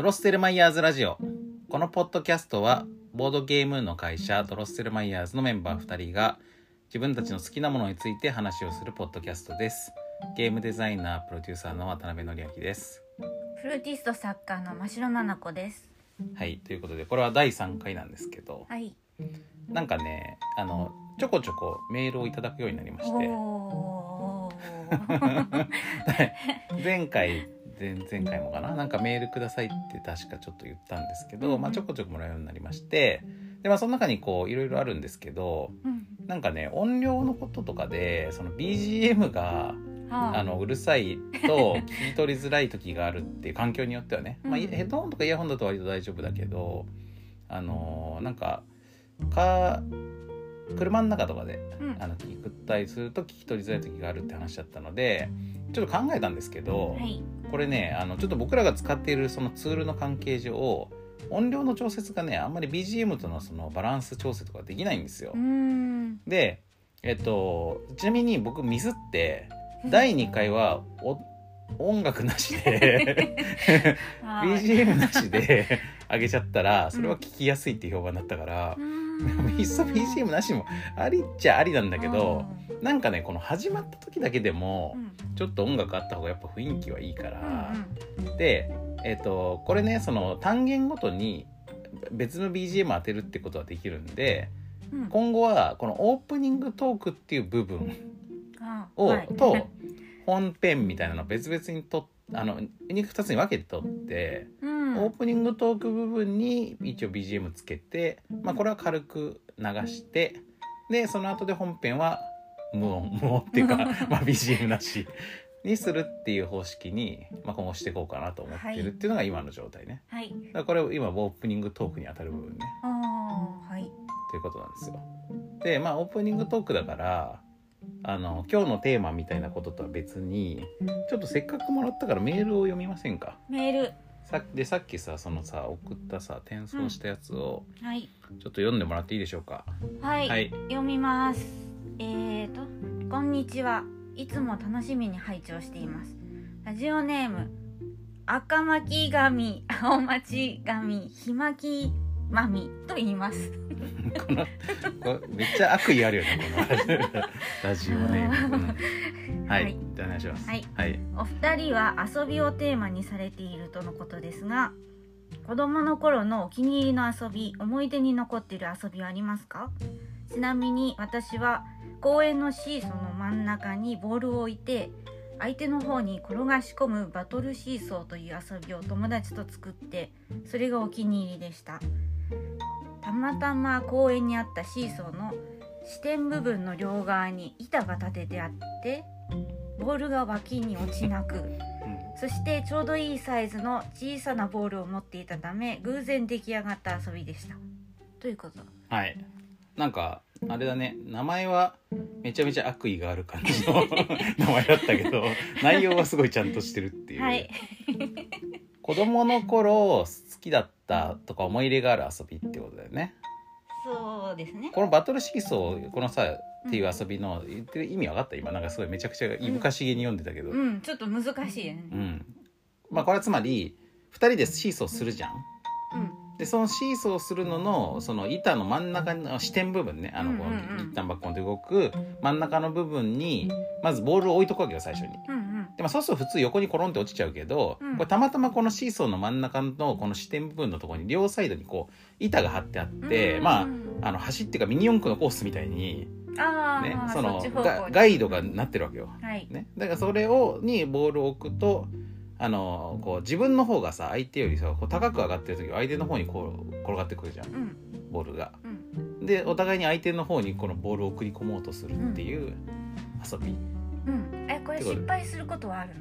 ドロッセルマイヤーズラジオ。このポッドキャストはボードゲームの会社ドロッセルマイヤーズのメンバー2人が自分たちの好きなものについて話をするポッドキャストです。ゲームデザイナープロデューサーの渡辺則明です。フルーティスト作家の真城奈々子です。はいということでこれは第3回なんですけどはい。なんかねあのちょこちょこメールをいただくようになりまして。前回前前回もかな？なんかメールくださいって確かちょっと言ったんですけど、まあ、ちょこちょこもらうようになりましてで、まあ、その中にこういろいろあるんですけどうん。なんかね音量のこととかでその BGM がはあ。のうるさいと聞き取りづらい時があるっていう環境によってはね、まあ、うんヘッドホンとかイヤホンだと割と大丈夫だけどあのーなんかか車の中とかでうん。あの聞くたりすると聞き取りづらい時があるって話だったのでちょっと考えたんですけど、はい。これねあのちょっと僕らが使っているそのツールの関係上音量の調節がねあんまり BGM とのそのバランス調整とかできないんですよ。でえっとちなみに僕ミスって第2回はお音楽なしではい BGM なしで上げちゃったらそれは聞きやすいって評判だったからう、ーん いっそ BGM なしもありっちゃありなんだけど、うなんかねこの始まった時だけでもん。ちょっと音楽あった方がやっぱ雰囲気はいいから、うんでえっ、とこれねその単元ごとに別の BGM 当てるってことはできるんで今後はこのオープニングトークっていう部分を、と本編みたいなのを別々にとあの2つに分けてとって、うんオープニングトーク部分に一応 BGM つけて、まあ、これは軽く流してでその後で本編は無音 無音っていうか まあ BGM なしにするっていう方式に、まあ、今後していこうかなと思ってるっていうのが今の状態ね。はい。だからこれを今オープニングトークに当たる部分ねはい。ということなんですよ。でまあオープニングトークだからあの今日のテーマみたいなこととは別にちょっとせっかくもらったからメールを読みませんか？メール。さでさっきさそのさ送ったさ転送したやつをはい。ちょっと読んでもらっていいでしょうか？はい。はい読みます。えーと、こんにちは。いつも楽しみに拝聴しています。ラジオネーム、赤巻紙、青町紙、ひまきまみと言います。このこれめっちゃ悪意あるよねこの ラジオネーム。うんはい、はいお願いします。はいはい。お二人は遊びをテーマにされているとのことですが子供の頃のお気に入りの遊び思い出に残っている遊びはありますか？ちなみに私は公園のシーソーの真ん中にボールを置いて相手の方に転がし込むバトルシーソーという遊びを友達と作ってそれがお気に入りでしたたまたま公園にあったシーソーの支点部分の両側に板が立ててあってボールが脇に落ちなくうん。そしてちょうどいいサイズの小さなボールを持っていたため偶然出来上がった遊びでした。ということ。はい。なんかあれだね。名前はめちゃめちゃ悪意がある感じの 名前だったけど内容はすごいちゃんとしてるっていう、はい。子供の頃好きだったとか思い入れがある遊びってことだよね。そうですね。このバトルシーソーこのさっていう遊びの言ってる意味分かった？今なんかすごいめちゃくちゃいぶかしげに読んでたけど、うん。ちょっと難しいよね。うん。まあこれはつまり2人でシーソーするじゃんうんでそのシーソーするののその板の真ん中の支点部分ねあのこう一旦バッコンで動く真ん中の部分にまずボールを置いとくわけよ最初に。うんうん。でもそうすると普通横にコロンって落ちちゃうけど、うん。これたまたまこのシーソーの真ん中のこの支点部分のところに両サイドにこう板が張ってあって、うんまああの橋ってかミニ四駆のコースみたいに、ね、そそのガイドがなってるわけよ。はい。ね、だからそれをにボールを置くとあのこう自分の方がさ相手よりさこう高く上がってる時は相手の方にこう転がってくるじゃん。うん。ボールが。うん。でお互いに相手の方にこのボールを送り込もうとするっていう遊び。うん。えこれ失敗することはあるの？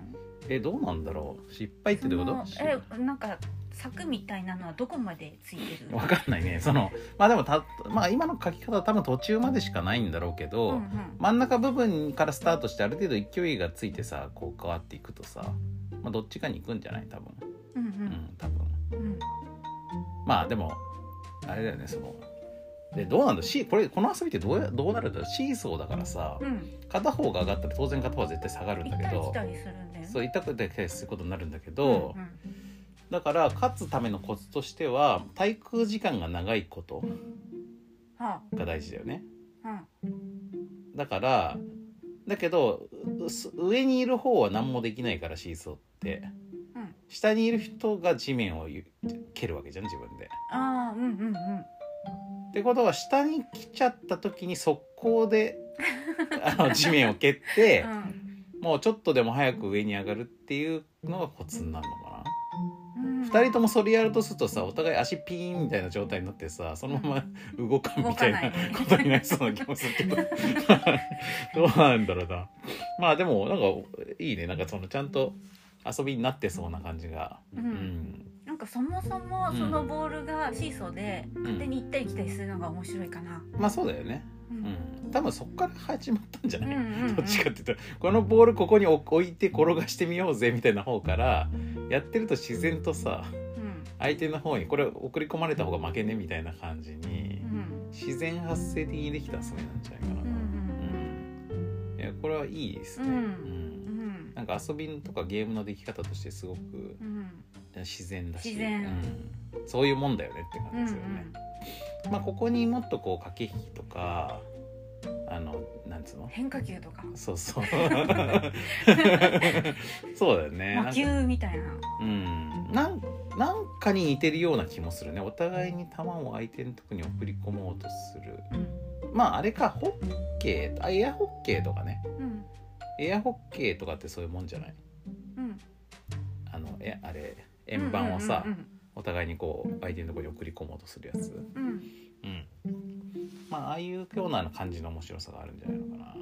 えどうなんだろう？失敗ってどういうこと？えなんか柵みたいなのはどこまでついてるわかんないね。そのまあでもた、まあ、今の書き方は多分途中までしかないんだろうけど、うんうん。真ん中部分からスタートしてある程度勢いがついてさこう変わっていくとさ、まあ、どっちかに行くんじゃない？多分。うんうん。多分。うん。うんまあでもあれだよねそのでどうなんだ？しこれこの遊びってどうやどうなるんだシーソーだからさ、うん。片方が上がったら当然片方は絶対下がるんだけどそう痛くてすることになるんだけど、うんうん。だから勝つためのコツとしては滞空時間が長いことはが大事だよね。あ。うんだからだけど上にいる方は何もできないからシーソーって。うん。下にいる人が地面をゆ蹴るわけじゃん自分で。ああうんうんうんってことは下に来ちゃった時に速攻で あの地面を蹴ってうん。もうちょっとでも早く上に上がるっていうのがコツになるのか2人ともそれやるとするとさお互い足ピーンみたいな状態になってさそのまま動かんみたいなことになりそうな気もするけど。どうなんだろうな。まあでもなんかいいね。なんかそのちゃんと遊びになってそうな感じが。ううんん、なんかそもそもそのボールがシーソーでうん。勝手に行ったり来たりするのが面白いかな。まあそうだよねううん。ん多分そっから始まったんじゃうんない、どっちかっていうとこのボールここに置いて転がしてみようぜみたいな方からやってると自然とさうん。相手の方にこれ送り込まれた方が負けねみたいな感じにうん。自然発生的にできた遊びなんじゃないかな、うんうんいやこれはいいですね、うんなんか遊びとかゲームの出来方としてすごくうん。自然だし。うん。そういうもんだよねって感じうんですよね、まあここにもっとこう駆け引きとかあのなんつうの？変化球とか。そうそう。そうだよね。魔球みたいな。うん。なんなんかに似てるような気もするね。お互いに球を相手のとこに送り込もうとする。うん。まああれかホッケーあエアホッケーとかね。うんエアホッケーとかってそういうもんじゃない？うん。あのえあれ円盤をさ、うんうんお互いにこう相手のところに送り込もうとするやつ。うん。うん。うんまあああいうような感じの面白さがあるんじゃないのかな。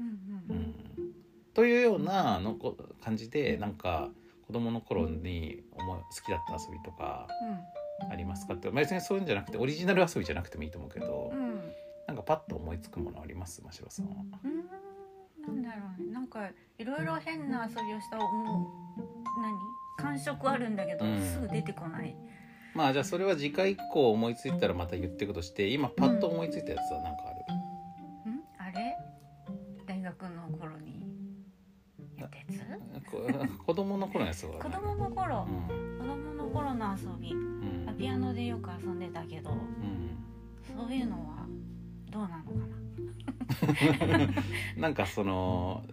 うんうんというようなのこ感じでなんか子供の頃に思い好きだった遊びとかありますかって、まあ、別にそういうんじゃなくてオリジナル遊びじゃなくてもいいと思うけど、うん。うんなんかパッと思いつくものあります？真城さんは。うんなんだろうね。なんかいろいろ変な遊びをした思う何？感触あるんだけど、うん。すぐ出てこない。まあじゃあそれは次回以降思いついたらまた言っていくとして今パッと思いついたやつは何かある、ん。あれ？大学の頃にやったやつ？こ 子供の頃のやつは子供の頃、うん。子供の頃の遊び。うん。ピアノでよく遊んでたけどうん。そういうのはどうなのかな？んかその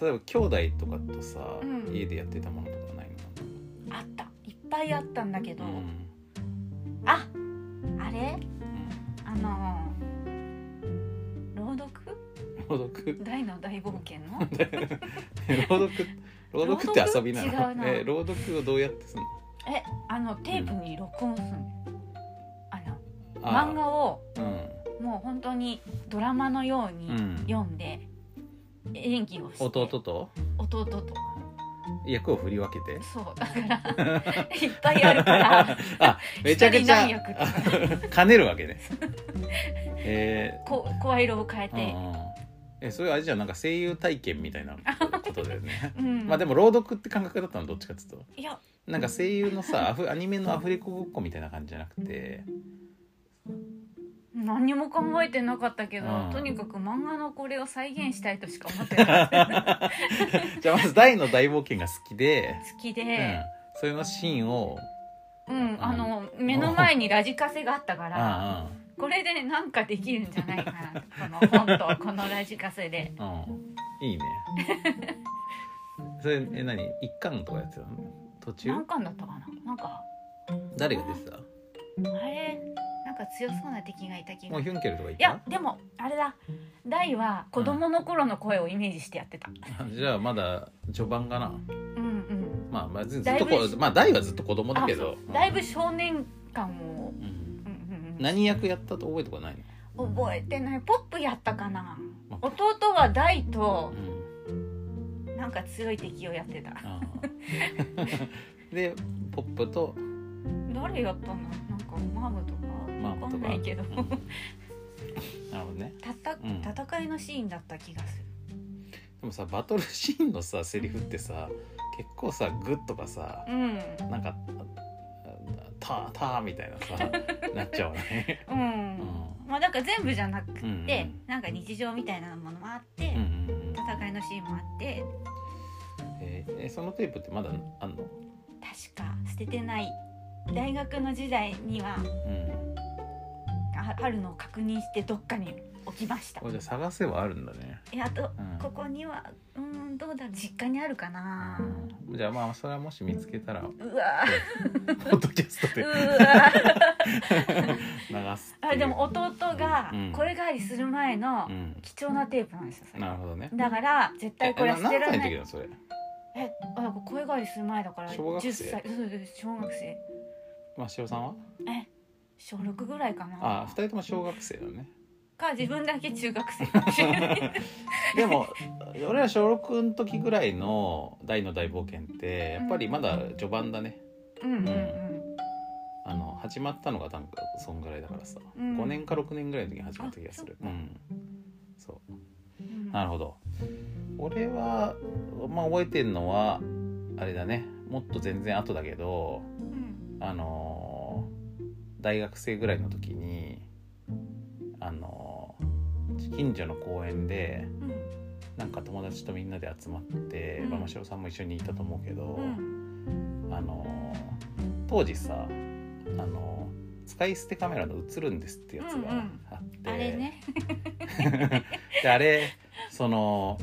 例えば兄弟とかとさ、うん。家でやってたものとかないなあった。いっぱいあったんだけど、の、ああれ？うんあの朗読？朗読？大の大冒険の？朗読？朗読って遊びなの？朗読？違うな。え朗読をどうやってすんの？えあのテープに録音するの、あのあ。漫画をうんもう本当にドラマのようにうん。読んで、演技をして。弟と？弟と役を振り分けて？そうだからいっぱいあるから。あめちゃくちゃ兼ねるわけね。えこ声色を変えーて、うんうんえそれあれじゃんなんか声優体験みたいなことだよね。うん。まあでも朗読って感覚だったのどっちかっていうと。いや。なんか声優のさアフアニメのアフレコごっこみたいな感じじゃなくて何にも考えてなかったけど、うん。とにかく漫画のこれを再現したいとしか思ってなかったじゃあまず大の大冒険が好きで、好きうん。で、、それのシーンをうんあの目の前にラジカセがあったから、あこれでなんかできるんじゃないかなこの本とこのラジカセで。あ うん。いいね。それえ何？一巻とかやってたの？途中？何巻だったかな？なんか。誰が出てた？あれ？か強そうな敵がいた気が。いもうヒュンケルとかいたやでもあれだ。大は子供の頃の声をイメージしてやってた。あ じゃあまだ序盤かな？うんうん。まあまあずずっとこまあ大はずっと子供だあけどだいぶ少年感を、うん。うんうん何役やったと覚えてこないの？うん、覚えてない。ポップやったかな。ま弟は大とうん。なんか強い敵をやってた。でポップと？誰やったの？なんかマームとかわかマームとかんないけど、うん なるほどね。たたうん。戦いのシーンだった気がする。でもさバトルシーンのさセリフってさ結構さグッとかさうん。なんか「ターター」みたいなさ なっちゃうね。うん、うん。まあだから全部じゃなくて、うんうん。なんか日常みたいなものもあって、うんうんうん。戦いのシーンもあって。えーえそのテープってまだあんの？確か捨捨ててない。大学の時代には。うんああるのを確認してどっかに置きました。これじゃ探せばあるんだね、えあとうん。ここにはうんどうだ実家にあるかな。うん。じゃあまあそれはもし見つけたらポうわ。ッドキャストで。流すあでも弟がうん。これ代わりする前のうん。貴重なテープなんですよ。それなるほどね。だから絶対これ捨てられない。何歳の時だよそれ？えあ声変わりする前だから小学生。10歳。そうそう小学生。まあしおさんは？え小6ぐらいかな。あ二人とも小学生だね。か自分だけ中学生。でも俺ら小6の時ぐらいの「大の大冒険」ってやっぱりまだ序盤だね。うんうんうん。あの始まったのがなんかそんぐらいだからさ、うん。5年か6年ぐらいの時に始まった気がする。うん。そう。うん。なるほど。俺はまあ覚えてるのはあれだね。もっと全然後だけどうん。あのー大学生ぐらいの時にあのー近所の公園でうん。なんか友達とみんなで集まって、うん。まあ、真汐さんも一緒にいたと思うけど、うん。あのー当時さあのー使い捨てカメラの映るんですってやつがあって、あれね。であれその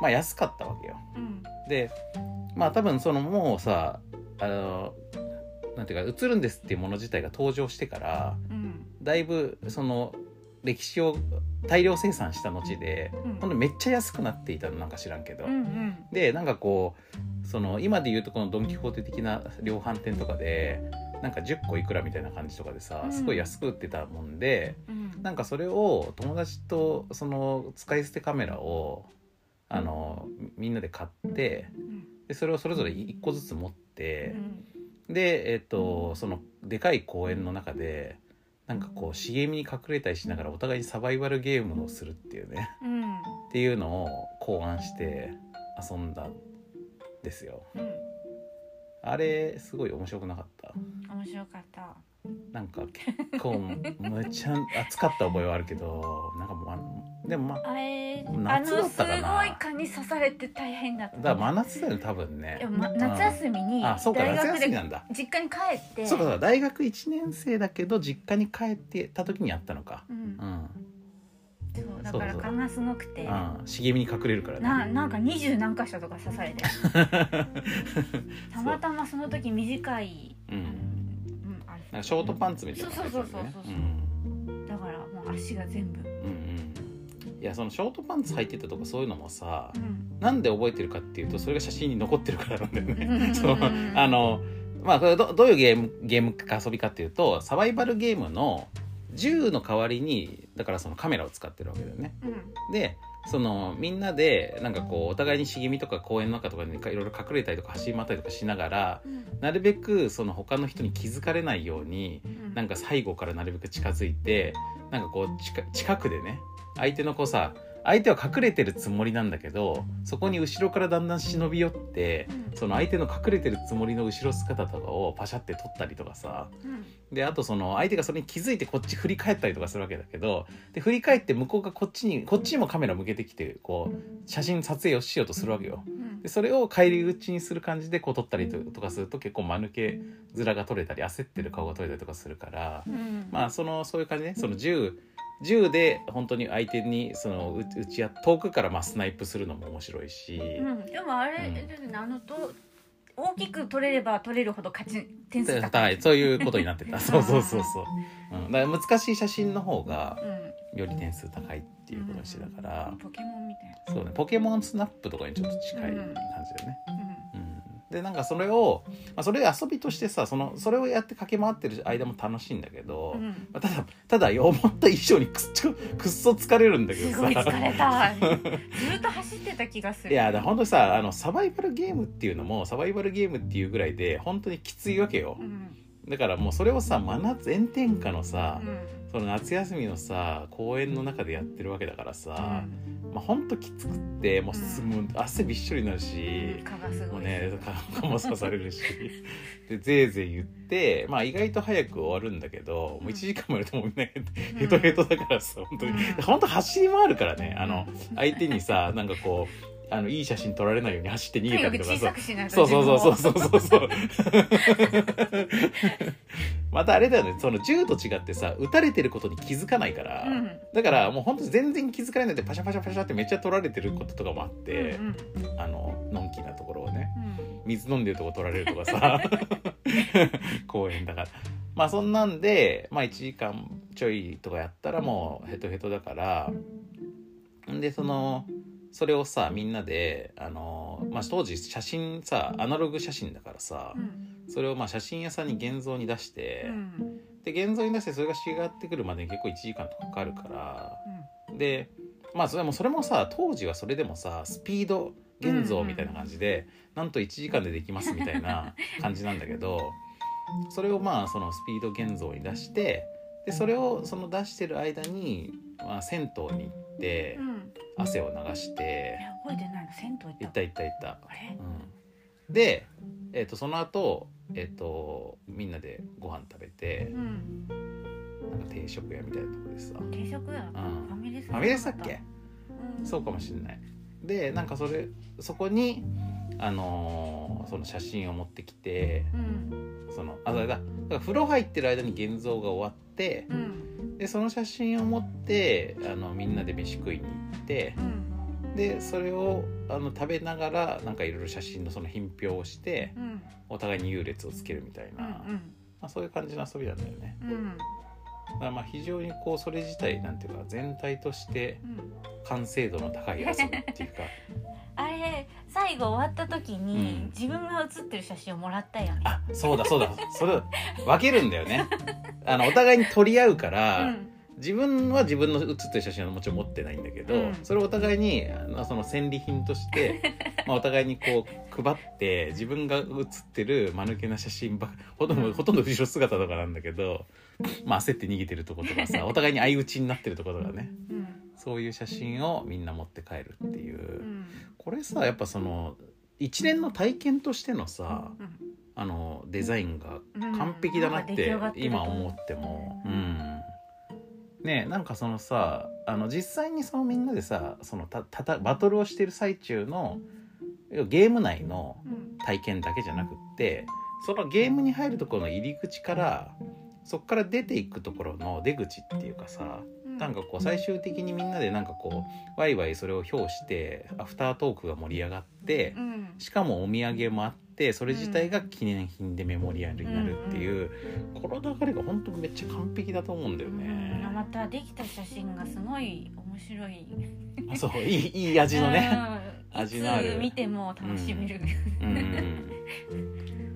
まあ安かったわけよ。うん。でまあ多分そのもうさあのなんていうか映るんですっていうもの自体が登場してからうん。だいぶその歴史を大量生産した後でうん。めっちゃ安くなっていたのなんか知らんけど、うんうん。でなんかこうその今で言うとこのドン・キホーテ的な量販店とかでなんか10個いくらみたいな感じとかでさうん。すごい安く売ってたもんで、うん。なんかそれを友達とその使い捨てカメラをあのみんなで買ってうん。でそれをそれぞれ1個ずつ持っうて、んでえっとそのでかい公園の中でなんかこう茂みに隠れたりしながらお互いにサバイバルゲームをするっていうね。うん。っていうのを考案して遊んだんですよ。うん。あれすごい面白くなかった？面白かったなんか結構むちゃ熱かった覚えはあるけどなんかもうあのでもまあ夏だのすったかな。ごい蚊に刺されて大変だっただから真夏だよね多分ね。でもま夏休みにあそうか夏大学で休みなんだ。実家に帰って。そうかそうか大学1年生だけど実家に帰ってた時にやったのか。うん。うん、そうだから蚊がすごくて。うん、茂みに隠れるからね。ななんか二十何箇所とか刺されて。たまたまその時短い、うんなんかショートパンツみたいなだからもう足が全部、うんうんいやそのショートパンツ履いてたとかそういうのもさうん。なんで覚えてるかっていうとそれが写真に残ってるからなんだよね。そう。あのまあどどういうゲームゲームか遊びかっていうとサバイバルゲームの銃の代わりにだからそのカメラを使ってるわけだよね。うん。でそのみんなでなんかこうお互いに茂みとか公園の中とかにいろいろ隠れたりとか走り回ったりとかしながらうん。なるべくその他の人に気づかれないようにうん。なんか背後からなるべく近づいてなんかこう近近くでね相手のこうさ相手は隠れてるつもりなんだけどそこに後ろからだんだん忍び寄ってうん。その相手の隠れてるつもりの後ろ姿とかをパシャって撮ったりとかさ。うん。であとその相手がそれに気づいてこっち振り返ったりとかするわけだけどで振り返って向こうがこっちにこっちにもカメラ向けてきてこう写真撮影をしようとするわけよ。うん。でそれを返り討ちにする感じでこう撮ったりとかすると結構間抜け面が撮れたり焦ってる顔が撮れたりとかするからうん。まあそのそういう感じね。その銃銃で本当に相手にそのう撃ちや遠くからまあスナイプするのも面白いし、うん、でもあれうん。ですね、あのと大きく取れれば取れるほど勝ち点数で高。はいい。そういうことになってた。そうそうそうそう、うん、だから難しい写真の方がうん、より点数高いっていうことにしてたから、ポケモンみたいな。そうね。ポケモンスナップとかにちょっと近い感じだよね。でなんかそれを、まあ、それ遊びとしてさそのそれをやって駆け回ってる間も楽しいんだけど、ん。うん。まあ、ただただ思った以上にくっくっそ疲れるんだけどさすごい疲れた。ずっと走ってた気がする。いやだ本当にさあのサバイバルゲームっていうのもサバイバルゲームっていうぐらいで本当にきついわけようん。だからもうそれをさ真夏炎天下のさ、うん。その夏休みのさ公園の中でやってるわけだからさ、まあ本当きつくってもうすう汗びっしょりになるうんし、蚊がすごい。もうね蚊も刺されるし。でぜいぜい言ってまあ意外と早く終わるんだけどもう1時間もやるともうみんなうん。ヘトヘトだからさ本当に。うん。本当走り回るからねあの相手にさなんかこうあのいい写真撮られないように走って逃げたりとかさそう。そうそうそう自そうそう。またあれだよね。その銃と違ってさ撃たれてることに気づかないから、分もだからもうほんと全然気づかれないでパシャパシャパシャってめっちゃ撮られてることとかもあっうんて、うん。あののんきなところをねうん。水飲んでるとこ撮られるとかさ 公園だから。まあそんなんで、まあ、1時間ちょいとかやったらもうヘトヘトだからんでそのそれをさみんなであの、まあ、当時写真さアナログ写真だからさうんそれをまあ写真屋さんに現像に出して、うんで現像に出してそれが仕上がってくるまでに結構1時間とかかかるからでまあそれもそれもさ当時はそれでもさスピード現像みたいな感じで、なんと1時間でできますみたいな 感じなんだけどそれをまあそのスピード現像に出してでそれをその出してる間に、まあ、銭湯に行って汗を流して。え覚えてないの銭湯行った行った行った行った。あれ？うん、で、えー、とその後、えー、とみんなでご飯食べて。うん。なんか定食屋みたいなとこでさ。定食屋？うん。ファミレスファミレスだっけ？うん。そうかもしれない。でなんかそれそこにあのーその写真を持ってきて。うん。そのあだだ。だから風呂入ってる間に現像が終わって。うんでその写真を持ってあのみんなで飯食いに行ってうん。でそれをあの食べながらなんかいろいろ写真のその品評をしてうん。お互いに優劣をつけるみたいな、うんまあ、そういう感じの遊びなんだよね。うんうんだからまあ非常にこうそれ自体なんていうか全体としてうん完成度の高い遊びっていうか。あれ最後終わった時に、うん。自分が写ってる写真をもらったよね。あそうだそうだ。それ分けるんだよね。あのお互いに取り合うから、うん。自分は自分の写ってる写真はもちろん持ってないんだけど、うんそれをお互いにあのその戦利品としてまあお互いにこう配って自分が写ってる間抜けな写真ばほとんどほとんど後ろ姿とかなんだけど、まあ、焦って逃げてるとことかさ お互いに相打ちになってるとことかね。うん。そういう写真をみんな持って帰るっていう。う、ん。これさやっぱその一連の体験としてのさうん。あのデザインがうん。完璧だなって今思っても。うん。ねえなんかそのさあの実際にそのみんなでさそのたたたバトルをしてる最中のゲーム内のうん。体験だけじゃなくってそのゲームに入るところの入り口からそこから出ていくところの出口っていうかさうん。なんかこう最終的にみんなでなんかこうワイワイそれを評してアフタートークが盛り上がってうん。しかもお土産もあってそれ自体が記念品でメモリアルになるっていう、この流れが本当めっちゃ完璧だと思うんだようん。ね。またできた写真がすごい面白い。あそういいいい味のね。うん。味のある見ても楽しめる、うん。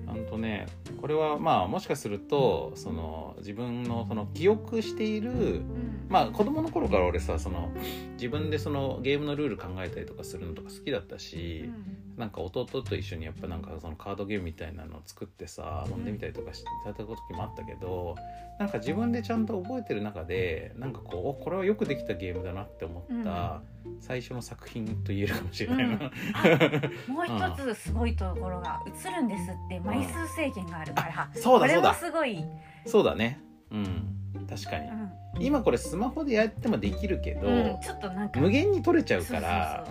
ほんとねこれはまあもしかするとその自分のその記憶しているうん。まあ子供の頃から俺さその自分でそのゲームのルール考えたりとかするのとか好きだったし、なんか弟と一緒にやっぱなんかそのカードゲームみたいなのを作ってさ遊ん。でみたりとかしてた時もあったけどなんか自分でちゃんと覚えてる中でなんかこうおこれはよくできたゲームだなって思った最初の作品と言えるかもしれないな。うん。もう一つすごいところが映るんですって枚数制限があるから、これもそうだそうだ。すごい、そうだね。うん。確かに。うん。今これスマホでやってもできるけど、うん。ちょっとなんか。無限に撮れちゃうから。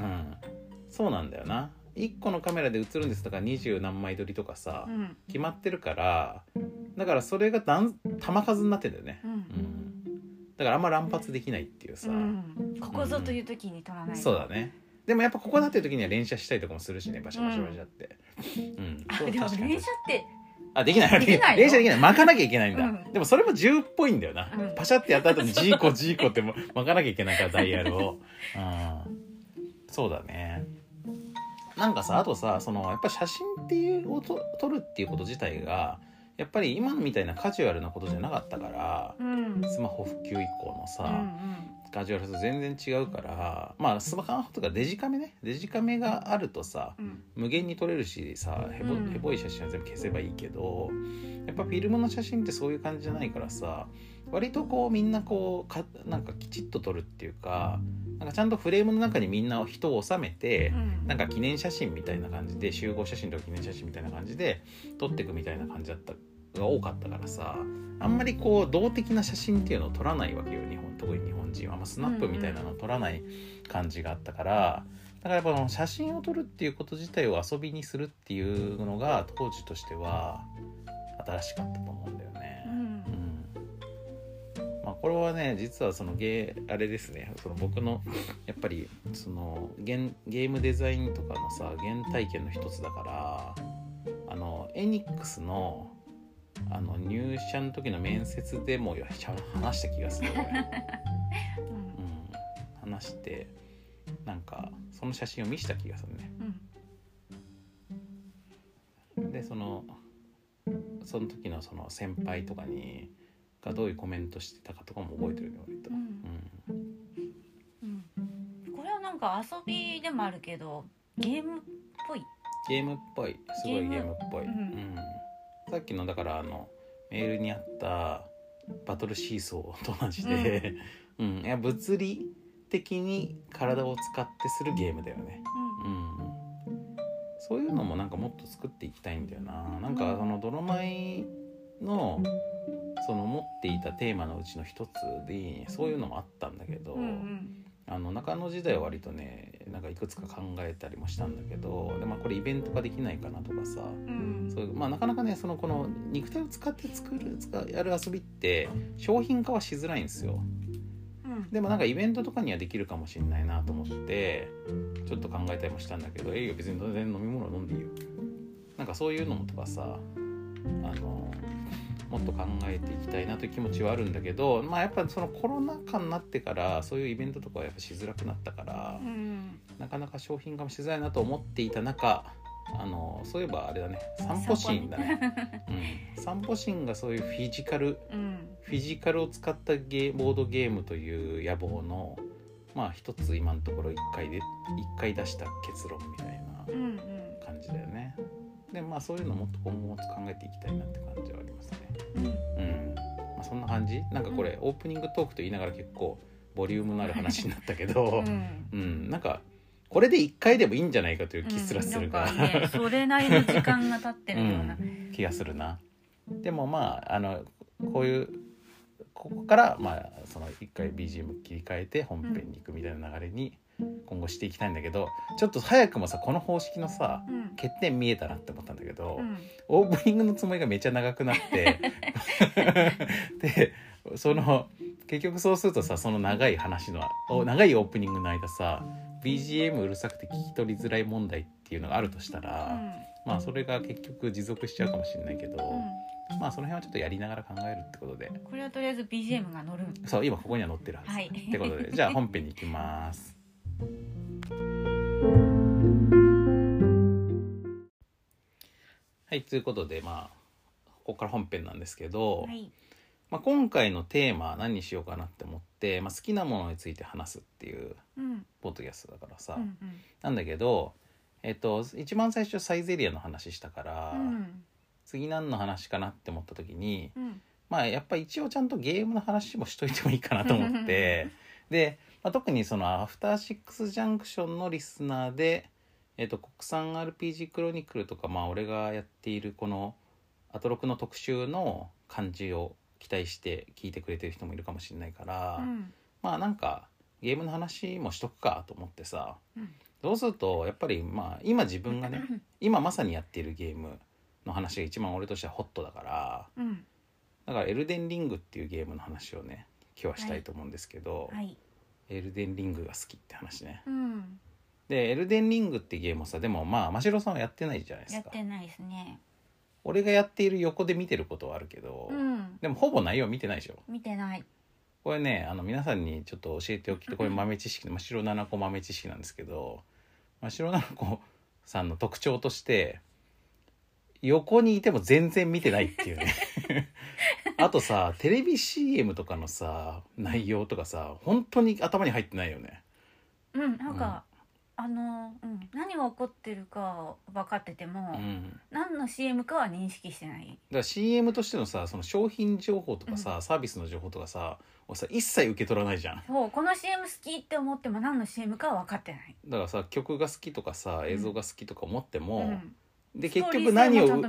そうなんだよな1個のカメラで映るんですとか二十何枚撮りとかさ、うん。決まってるからだからそれが弾玉数になってんだよね、うん。うん。だからあんま乱発できないっていうさ、うん。ここぞという時に撮らない。とそうだね。でもやっぱここだっていう時には連射したりとかもするしねバシャバシャバシャって。うん、そうあでも連射ってあできない。できないの？連射できない。巻かなきゃいけないんだ、うん。でもそれも銃っぽいんだよな、うん。パシャってやった後にジーコジーコっても巻かなきゃいけないからダイヤルを、うん、そうだねなんかさあとさそのやっぱ写真っていうをと撮るっていうこと自体がやっぱり今みたいなカジュアルなことじゃなかったからうん。スマホ普及以降のさ、うんカジュアルさと全然違うからまあスマホとかデジカメねデジカメがあるとさうん。無限に撮れるしさヘボ,、うんヘボい写真は全部消せばいいけどやっぱフィルムの写真ってそういう感じじゃないからさ割とこうみんなこうかなんかきちっと撮るっていうかなんかちゃんとフレームの中にみんな人を収めて、うん。なんか記念写真みたいな感じで集合写真とか記念写真みたいな感じで撮っていくみたいな感じだったが多かったからさあんまりこう動的な写真っていうのを撮らないわけよ日本特に日本人は、まあ、スナップみたいなのを撮らない感じがあったから、だからやっぱ写真を撮るっていうこと自体を遊びにするっていうのが当時としては新しかったと思うんだよね。うんうんまあ、これはね実はそのゲーあれですね。その僕のやっぱりそのゲンゲームデザインとかのさ原体験の一つだからあのエニックスのあの入社の時の面接でもしゃ話した気がする、うん、話してなんかその写真を見した気がするね。うん。でそのその時のその先輩とかにがどういうコメントしてたかとかも覚えてるね割と、ううん。んうん。これはなんか遊びでもあるけどゲームっぽい？ゲームっぽい。すごいゲゲームっぽい、うん。うん。さっきのだからあのメールにあったバトルシーソーと同じで、うん。いや物理的に体を使ってするゲームだよね、うん、そういうのもなんかもっと作っていきたいんだよな。なんかそのドロマイのその持っていたテーマのうちの一つでそういうのもあったんだけど、うんうん。あの中野時代は割とねなんかいくつか考えたりもしたんだけどで、まあ、これイベント化できないかなとかさうん。そういうまあ、なかなかねそのこの肉体を使って作る使うやる遊びって商品化はしづらいんですよ。うん。でもなんかイベントとかにはできるかもしれないなと思ってちょっと考えたりもしたんだけど「えいよ別に全然飲み物飲んでいいよ」なんかそういうのもとかさあのもっと考えていきたいなという気持ちはあるんだけどまあやっぱそのコロナ禍になってからそういうイベントとかはやっぱしづらくなったからうん。なかなか商品化もしづらいなと思っていた中あのそういえばあれだね散歩シーンだね、うん、散歩シーンがそういうフィジカルうん。フィジカルを使ったゲーボードゲームという野望のまあ一つ今のところ一回で一回出した結論みたいなうんうん。感じだよねでまあそういうのもっと今後も考えていきたいなって感じはありますね。うん。うん、まあ、そんな感じ？なんかこれオープニングトークと言いながら結構ボリュームのある話になったけどうん。うん、なんかこれで1回でもいいんじゃないかという気すらするが、うん。それなりの時間が経ってるような、気がするな。でもまああのこういうここからまあその1回 BGM 切り替えて本編に行くみたいな流れに今後していきたいんだけどちょっと早くもさこの方式のさうん。欠点見えたなって思ったんだけど、うん。オープニングのつもりがめっちゃ長くなって でその結局そうするとさその長い話のお長いオープニングの間さ BGM うるさくて聞き取りづらい問題っていうのがあるとしたら、まあそれが結局持続しちゃうかもしれないけど、うん。まあその辺はちょっとやりながら考えるってことで。これはとりあえず BGM が乗る。そう今ここには載ってるはず、はい。ってことでじゃあ本編に行きます。はいということでまあここから本編なんですけど、はい。まあ、今回のテーマは何にしようかなって思って、まあ、好きなものについて話すっていううん。ポッドキャストだからさ、うんなんだけど、えっと、一番最初サイゼリアの話したから、うん。次何の話かなって思った時にうん。まあやっぱ一応ちゃんとゲームの話もしといてもいいかなと思って。で、まあ、特にそのアフターシックスジャンクションのリスナーで、えっと、国産 RPG クロニクルとかまあ俺がやっているこのアトロクの特集の感じを期待して聞いてくれてる人もいるかもしれないから、うん。まあなんかゲームの話もしとくかと思ってさ、うん。そうするとやっぱりまあ今自分がね今まさにやっているゲームの話が一番俺としてはホットだからうん。だから「エルデンリング」っていうゲームの話をね今日はしたいと思うんですけど、はいエルデンリングが好きって話ね。うん。でエルデンリングってゲームをさでもまあ真城さんはやってないじゃないでやすか。ってないですね。俺がやっている横で見てることはあるけど、うん。でもほぼ内容見てないでしょ。見てない。これねあの皆さんにちょっと教えておきたいこれ豆知識真っ白七子豆知識なんですけど真っ白七子さんの特徴として横にいても全然見てないっていうね あとさテレビ CM とかのさ内容とかさ本当に頭に入ってないよね。うんなんか、あの、うん、何が起こってるか分かってても、うん、だか何の CM かは認識してない。ら CM としてのさその商品情報とかさ、サービスの情報とかさをさ一切受け取らないじゃん。そうこの CM 好きって思っても何の CM かは分かってない、だからさ曲が好きとかさ映像が好きとか思っても、うん、で結局何を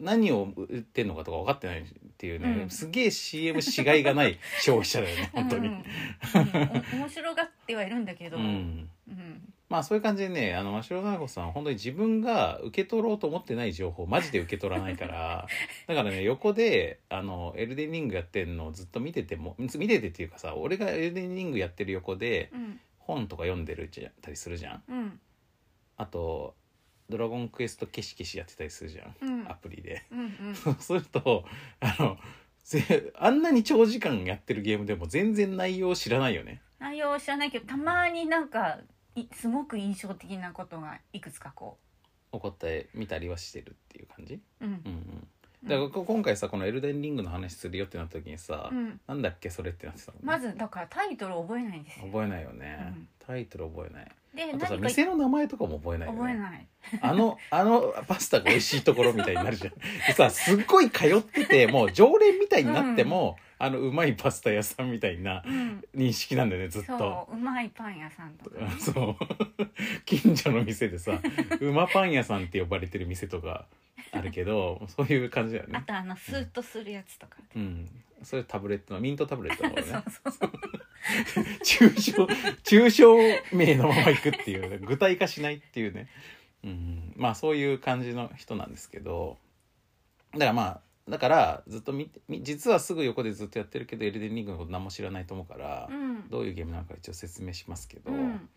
何を売ってんのかとか分かってないっていうね、うん。すげえ CM しがいがない消費者だよね 本当に、うん 面白がってはいるんうだけど、ん。うん。まあそういう感じでねあの真城奈子さんは本当に自分が受け取ろうと思ってない情報をマジで受け取らないから。だからね横であのエルデンリングやってんのをずっと見てても見ててっていうかさ俺がエルデンリングやってる横でうん。本とか読んでるじゃたりするじゃん。あと「ドラゴンクエスト消し消し」やってたりするじゃん。うん。アプリで。うんうん。そうするとあのぜあんなに長時間やってるゲームでも全然内容を知らないよね。内容は知らないけどたまになんかいすごく印象的なことがいくつかこ怒って見たりはしてるっていう感じ、ううん。うんうん、だからこ今回さこの「エルデンリング」の話するよってなった時にさ、うん。なんだっけそれってなってたの、ね、まずだからタイトル覚えないんですよ。覚えないよね、うん。タイトル覚えないであとさ何か店の名前とかも覚えないよね。覚えない。あの あのパスタが美味しいところみたいになるじゃん。でさすっごい通っててもう常連みたいになっても、あのうまいパスタ屋さんみたいなうん。認識なんだよねずっと。そううまいパン屋さんとかね。そう。近所の店でさ馬パン屋さんって呼ばれてる店とかあるけどそういう感じだよね。あとあのスーッとするやつとか。うん。それタブレットのミントタブレットの方ね。そうそうそう 抽象抽象名のまま行くっていうね具体化しないっていうね、うん、まあそういう感じの人なんですけど。だからまあだからずっと見てみ実はすぐ横でずっとやってるけどエルデンリングのこと何も知らないと思うから、うん。どういうゲームなのか一応説明しますけど、うん。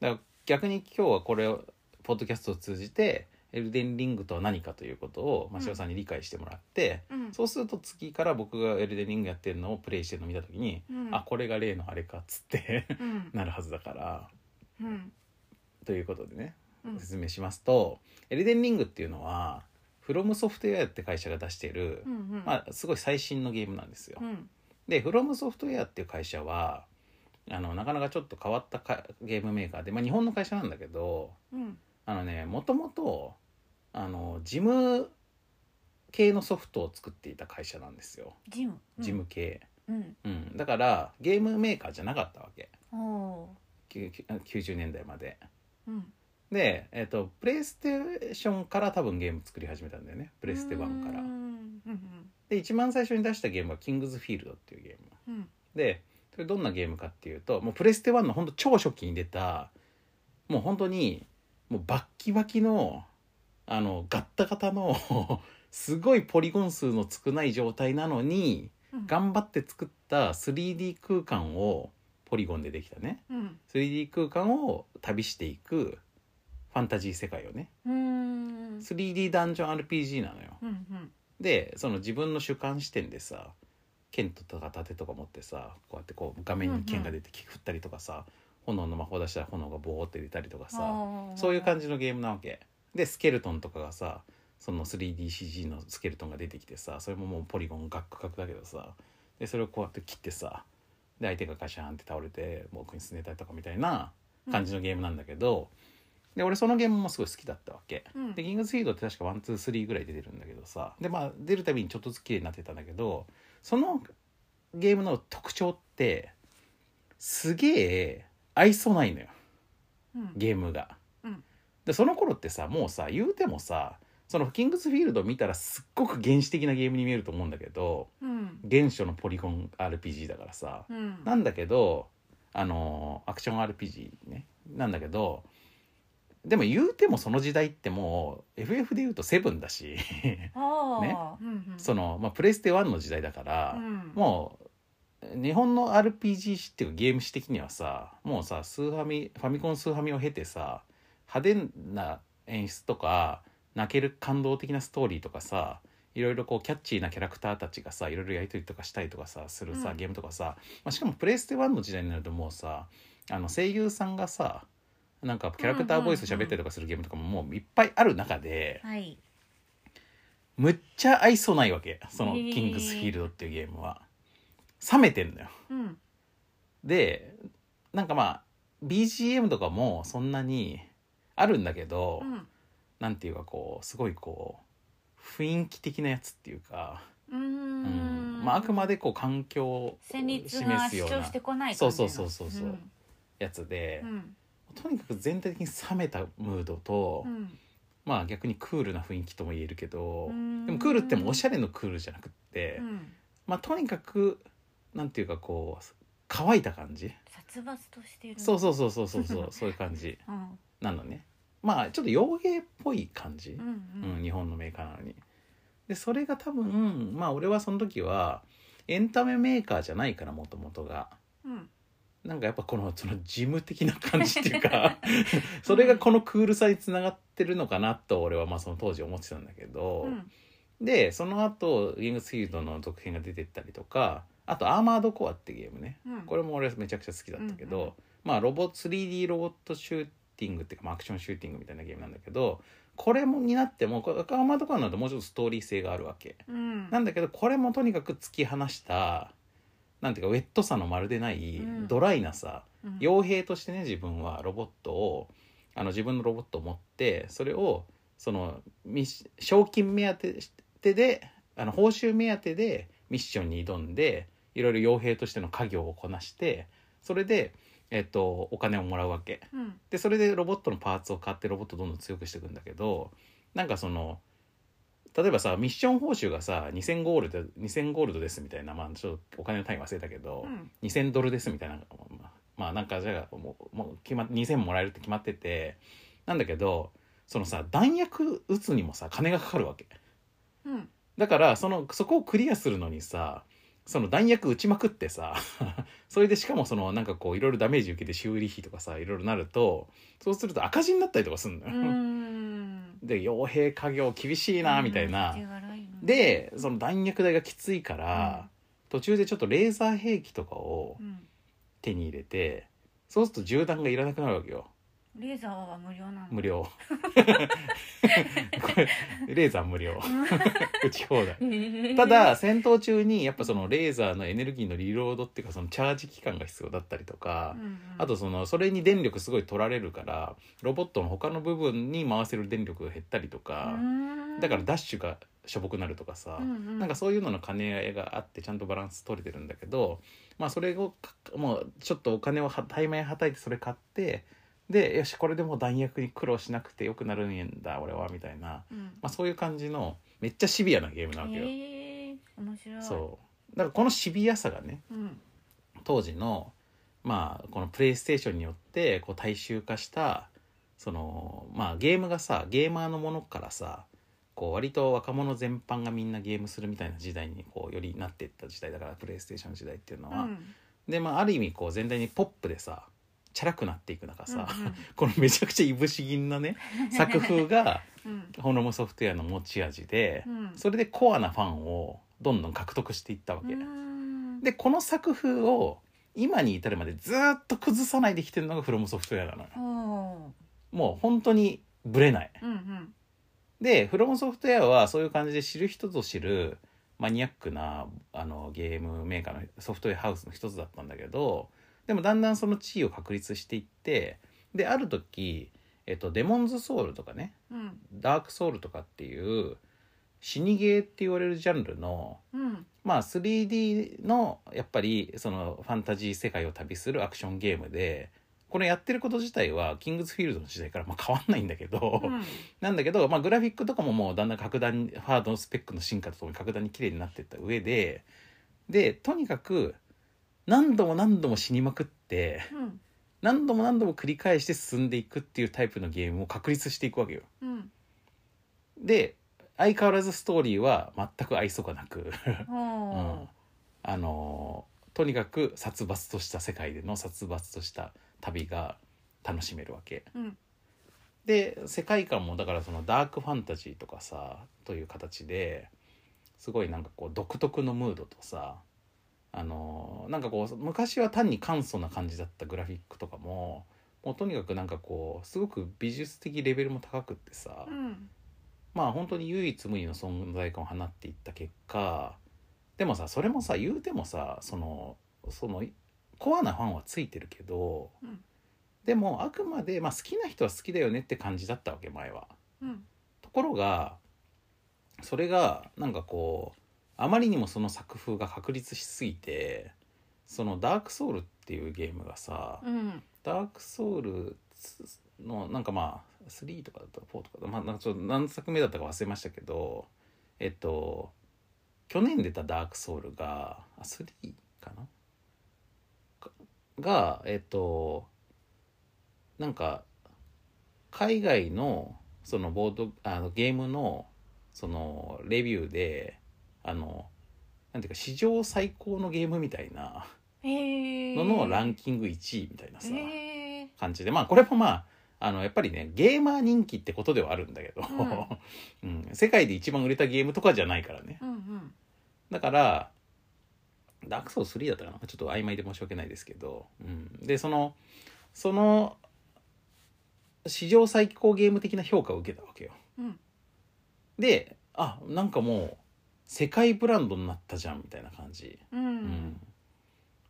だから逆に今日はこれをポッドキャストを通じてエルデンリングとは何かということを真汐さんに理解してもらって、うん。そうすると次から僕がエルデンリングやってるのをプレイしてるのを見た時に、うん。あこれが例のあれかっつってうん。なるはずだからうん。ということでねうん。説明しますと、エルデンリングっていうのはフロムソフトウェアって会社が出している、うんうん。まあ、すごい最新のゲームなんですよ。うん。でフロムソフトウェアっていう会社はあのなかなかちょっと変わったかゲームメーカーで、まあ、日本の会社なんだけどうんあのねもともとあの事務系のソフトを作っていた会社なんですよ。ジム？事務系、うん。うん。だからゲームメーカーじゃなかったわけ。おおきゅきゅ90年代まで。ーうん。で、えっとプレイステーションから多分ゲーム作り始めたんだよね。ププレステ1から。うん。うんで一番最初に出したゲームは「キングズフィールド」っていうゲーム。うん。でそれどんなゲームかっていうともうプレステ1の本当超初期に出たもう本当にもうバッキバキのあのガッタガタの すごいポリゴン数の少ない状態なのにうん。頑張って作った 3D 空間をポリゴンでできたね。うん、3D 空間を旅していくファンタジー世界をね。うーん。3D ダンジョン RPG なのよ。うんうん。でその自分の主観視点でさ剣とか盾とか持ってさこうやってこう画面に剣が出て振ったりとかさ、炎の魔法出したら炎がボーって出たりとかさそういう感じじのゲームなわけ。でスケルトンとかがさその 3DCG のスケルトンが出てきてさそれももうポリゴンガックガクだけどさでそれをこうやって切ってさで相手がガシャンって倒れて僕にすねたりとかみたいな感じのゲームなんだけど、で俺そのゲームもすごい好きだったわけ、うん。でキングスフィードって確か123ぐらい出てるんだけどさでまあ出るたびにちょっとずつ綺麗になってたんだけどそのゲームの特徴ってすげえ愛想ないのよ。うん。ゲームが。うん。でその頃ってさもうさ言うてもさそのキングスフィールド見たらすっごく原始的なゲームに見えると思うんだけどうん。原初のポリゴン RPG だからさうん。なんだけどあのアクション RPG ね。なんだけどでも言うてもその時代ってもう FF で言うと7だし。ね。うんうん、その、まあ、プレステ1の時代だから、うん、もう日本の RPG 史っていうかゲーム史的にはさもうさスーファミファミコンスーファミを経てさ派手な演出とか泣ける感動的なストーリーとかさいろいろこうキャッチーなキャラクターたちがさいろいろやり取りとかしたりとかさするさ、うん。ゲームとかさ、まあ、しかもプレイステ1の時代になるともうさあの声優さんがさなんかキャラクターボイス喋ったりとかするゲームとかももういっぱいある中で、はい。むっちゃ愛想ないわけ。その「へー。キングスフィールド」っていうゲームは。冷めてんのよ。うん。でなんかまあ BGM とかもそんなにあるんだけど、うん。なんていうかこうすごいこう雰囲気的なやつっていうか、うーうん。んまあ、あくまでこう環境を示がすような主張してこないそうそうそうそうそうやつで、うん。とにかく全体的に冷めたムードと、うん。まあ逆にクールな雰囲気とも言えるけど、うん。でもクールってもおしゃれのクールじゃなくって、うん。まあとにかくなんていうかこう乾いた感じ？殺伐としている。そうそうそうそうそうそう そういう感じ。うん。なのね。まあちょっと洋芸っぽい感じ、うんうん。日本のメーカーなのに。でそれが多分まあ俺はその時はエンタメメーカーじゃないからもともとが。うん。なんかやっぱこのその事務的な感じっていうか それがこのクールさにつながってるのかなと俺はまあその当時思ってたんだけど、うん。でその後キングスフィールドの続編が出てったりとかあと「アーマードコア」ってゲームね。うん。これも俺めちゃくちゃ好きだったけど、うんうんまあロボ 3D ロボットシューティングっていうか、まあ、アクションシューティングみたいなゲームなんだけどこれもになってもこれアーマードコアになるともうちょっとストーリー性があるわけ。うん。なんだけどこれもとにかく突き放したなんていうかウェットさのまるでないうん。ドライなさ、うん。傭兵としてね自分はロボットをあの自分のロボットを持ってそれをその賞金目当てであの報酬目当てでミッションに挑んでいろいろ傭兵としての家業をこなしてそれで、えっと、お金をもらうわけ。うん。でそれでロボットのパーツを買ってロボットをどんどん強くしていくんだけどなんかその例えばさミッション報酬がさ2000ゴールド2000ゴールドですみたいなまあちょっとお金の単位忘れたけど、うん。2000ドルですみたいなまあまあなんかじゃあもうもう決まっ2000もらえるって決まっててなんだけどそのさ弾薬撃つにもさ金がかかるわけ。うん。だからそのそこをクリアするのにさその弾薬撃ちまくってさ それでしかもそのなんかこういろいろダメージ受けて修理費とかさいろいろなるとそうすると赤字になったりとかするのうよ、ん。で傭兵家業厳しいなみたいな、でその弾薬代がきついから、途中でちょっとレーザー兵器とかをうん。手に入れてそうすると銃弾がいらなくなるわけよレーザーは無料なの？無料。こ れレーザー無料。撃ち放題。ただ戦闘中にやっぱそのレーザーのエネルギーのリロードっていうかそのチャージ期間が必要だったりとか、あとそのそれに電力すごい取られるからロボットの他の部分に回せる電力が減ったりとか、だからダッシュがしょぼくなるとかさ、なんかそういうのの兼ね合いがあってちゃんとバランス取れてるんだけどまあそれをかもうちょっとお金をは対面はたいてそれ買ってでよしこれでもう弾薬に苦労しなくてよくなるんだ俺はみたいな、うん。まあ、そういう感じのめっちゃシビアなゲームなわけよ。へえ面白い。そう。だからこのシビアさがねうん。当時のまあこのプレイステーションによってこう大衆化したそのまあゲームがさゲーマーのものからさこう割と若者全般がみんなゲームするみたいな時代にこうよりなっていった時代だからプレイステーション時代っていうのは、うん。でまあある意味こう全体にポップでさチャラくなっていく中さ、うんうん。このめちゃくちゃいぶし銀なね 作風がうん。ホノムソフトウェアの持ち味で、うん。それでコアなファンをどんどん獲得していったわけ。うん。でこの作風を今に至るまでずっと崩さないできてるのがフロムソフトウェアなのよ。もう本当にブレない。うんうん。でフロムソフトウェアはそういう感じで知る人ぞ知るマニアックなあのゲームメーカーのソフトウェアハウスの一つだったんだけどでもだんだんその地位を確立していってである時、えっと、デモンズソウルとかねうん。ダークソウルとかっていう死にゲーって言われるジャンルのうん。まあ 3D のやっぱりそのファンタジー世界を旅するアクションゲームでこれやってること自体はキングズフィールドの時代からまあ変わんないんだけど、うん。なんだけど、まあ、グラフィックとかももうだんだん格段にハードのスペックの進化とともに格段に綺麗になっていった上ででとにかく何度も何度も死にまくってうん。何度も何度も繰り返して進んでいくっていうタイプのゲームを確立していくわけよ。うん。で相変わらずストーリーは全く愛想がなく。おうん。ーあのとにかく殺伐とした世界での殺伐とした旅が楽しめるわけ。うん。で世界観もだからそのダークファンタジーとかさという形ですごいなんかこう独特のムードとさあのなんかこう昔は単に簡素な感じだったグラフィックとかももうとにかくなんかこうすごく美術的レベルも高くってさ、うん。まあ本当に唯一無二の存在感を放っていった結果でもさそれもさ言うてもさそのそのコアなファンはついてるけど、うんでもあくまで、まあ、好きな人は好きだよねって感じだったわけ前は。うん。ところがそれがなんかこうあまりにもその作風が確立しすぎてその「ダークソウル」っていうゲームがさ、うん。ダークソウルのなんかまあ3とかだったら4とかまあなんかちょっと何作目だったか忘れましたけどえっと去年出たダークソウルがあ3かな？がえっとなんか海外のそのボードあのゲームのそのレビューであのなんていうか史上最高のゲームみたいなののランキング1位みたいなさ、感じで。まあこれもまああのやっぱりねゲーマー人気ってことではあるんだけど、うん。世界で一番売れたゲームとかじゃないからね。うんうん。だからダークソウル3だったかな？ちょっと曖昧で申し訳ないですけど、うん、でそのその史上最高ゲーム的な評価を受けたわけよ。うん。であなんかもう世界ブランドになったじゃんみたいな感じ、ううん。ん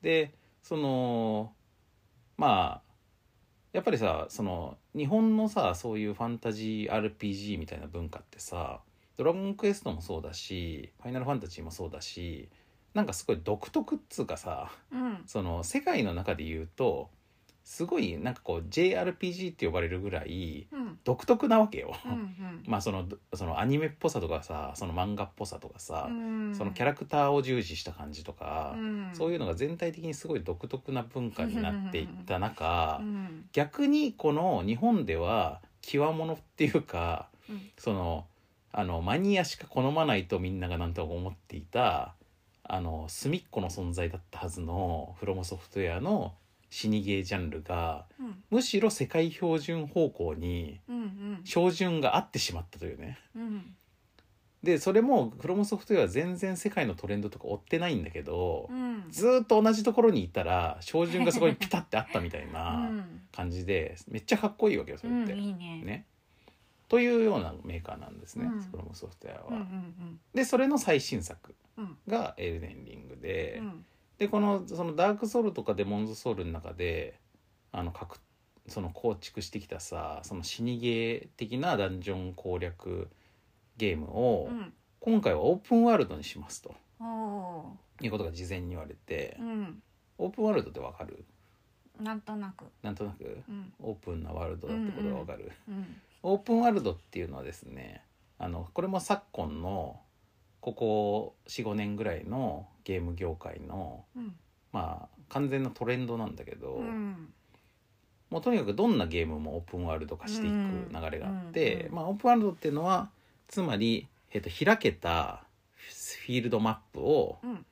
でそのまあやっぱりさその日本のさそういうファンタジー RPG みたいな文化ってさ「ドラゴンクエスト」もそうだし「ファイナルファンタジー」もそうだしなんかすごい独特っつうかさうん。その世界の中で言うとすごいなんかこう JRPG って呼ばれるぐらいうん。独特なわけよ。うん まあそのそのアニメっぽさとかさその漫画っぽさとかさ、うん。そのキャラクターを重視した感じとか、うん。そういうのが全体的にすごい独特な文化になっていった中、うん。逆にこの日本では極物っていうかうん。そのあのマニアしか好まないとみんながなんと思っていたあの隅っこの存在だったはずのフロムソフトウェアの死にゲージャンルがうん。むしろ世界標準方向にうんうん。標準が合ってしまったというね。うん。でそれもフロムソフトウェアは全然世界のトレンドとか追ってないんだけど、うん。ずーっと同じところにいたら標準がそこにピタッてあったみたいな うん。感じでめっちゃかっこいいわけよそれって。うんいいね。ね。というようなメーカーなんですね、うん。フロムソフトウェアは。うんうん。でそれの最新作うん。が「エルデンリングで」うんでこのそのダークソウルとかデモンズソウルの中であの各その構築してきたさその死にゲー的なダンジョン攻略ゲームを、うん。今回はオープンワールドにしますと。いうことが事前に言われて、ーうん。オープンワールドってわかる？なんとなく。なんとなく？うん。オープンなワールドだってことがわかる、うん。オープンワールドっていうのはですねあのこれも昨今のここ45年ぐらいのゲーム業界のうん。まあ完全なトレンドなんだけど、うん。もうとにかくどんなゲームもオープンワールド化していく流れがあって、うんうんまあ、オープンワールドっていうのはつまり、えっと開けたフィールドマップを、うん。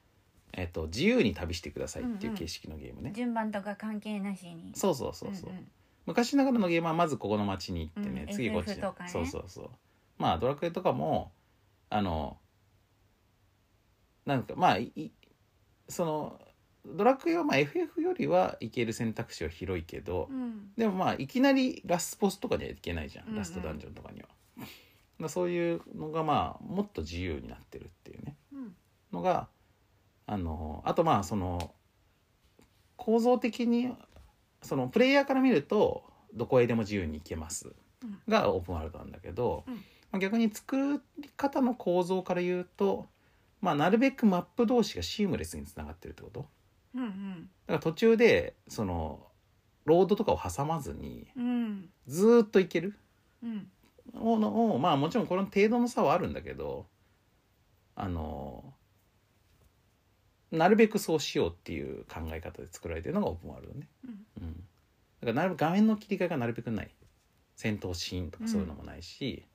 えっと自由に旅してくださいっていう形式のゲームね。順番とか関係なしに。そうそうそうそう、んん。昔ながらのゲームはまずここの町に行ってね、うん。次こっちね。そうそうそう。まあドラクエとかもあのなんかまあそのドラクエはまあ FF よりはいける選択肢は広いけど、うん。でもまあいきなりラスボスとかにはいけないじゃん、うん。うんラストダンジョンとかには。だそういうのがまあもっと自由になってるっていうね。うん。のがあのあとまあその構造的にそのプレイヤーから見るとどこへでも自由に行けます。うん。がオープンワールドなんだけど、うん。まあ、逆に作り方の構造から言うと、まあ、なるべくマップ同士がシームレスにつながってるってこと？うんうん。だから途中でそのロードとかを挟まずにうん。ずーっと行ける？うん。ものをまあもちろんこの程度の差はあるんだけどあのなるべくそうしようっていう考え方で作られてるのがオープンワールドね。うん。うん、だからなるべく画面の切り替えがなるべくない。戦闘シーンとかそういうのもないし、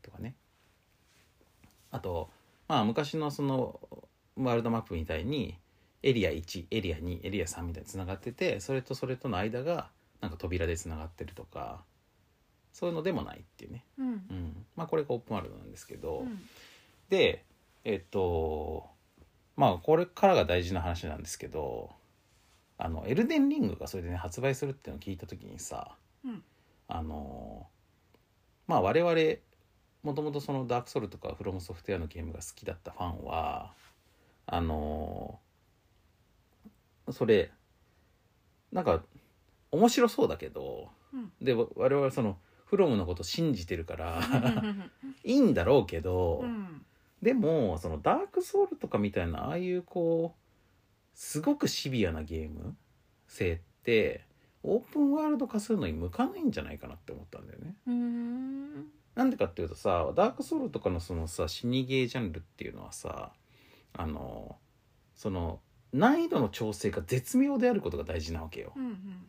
とかね。あとまあ昔のそのワールドマップみたいにエリア1エリア2エリア3みたいにつながっててそれとそれとの間がなんか扉でつながってるとかそういうのでもないっていうね、うん。うん、まあこれがオープンワールドなんですけど、うん。でえっとまあこれからが大事な話なんですけどあのエルデンリングがそれでね発売するっていうのを聞いた時にさうん。あのまあ我々もともとそのダークソウルとかフロムソフトウェアのゲームが好きだったファンはあのそれなんか面白そうだけどうん。で我々そのフロムのこと信じてるから いいんだろうけど、うん。でもそのダークソウルとかみたいなああいうこうすごくシビアなゲーム性ってオープンワールド化するのに向かないんじゃないかなって思ったんだよね。うんなんでかっていうとさダークソウルとかのそのさ死にゲージャンルっていうのはさあのその難易度の調整が絶妙であることが大事なわけよ。うんうん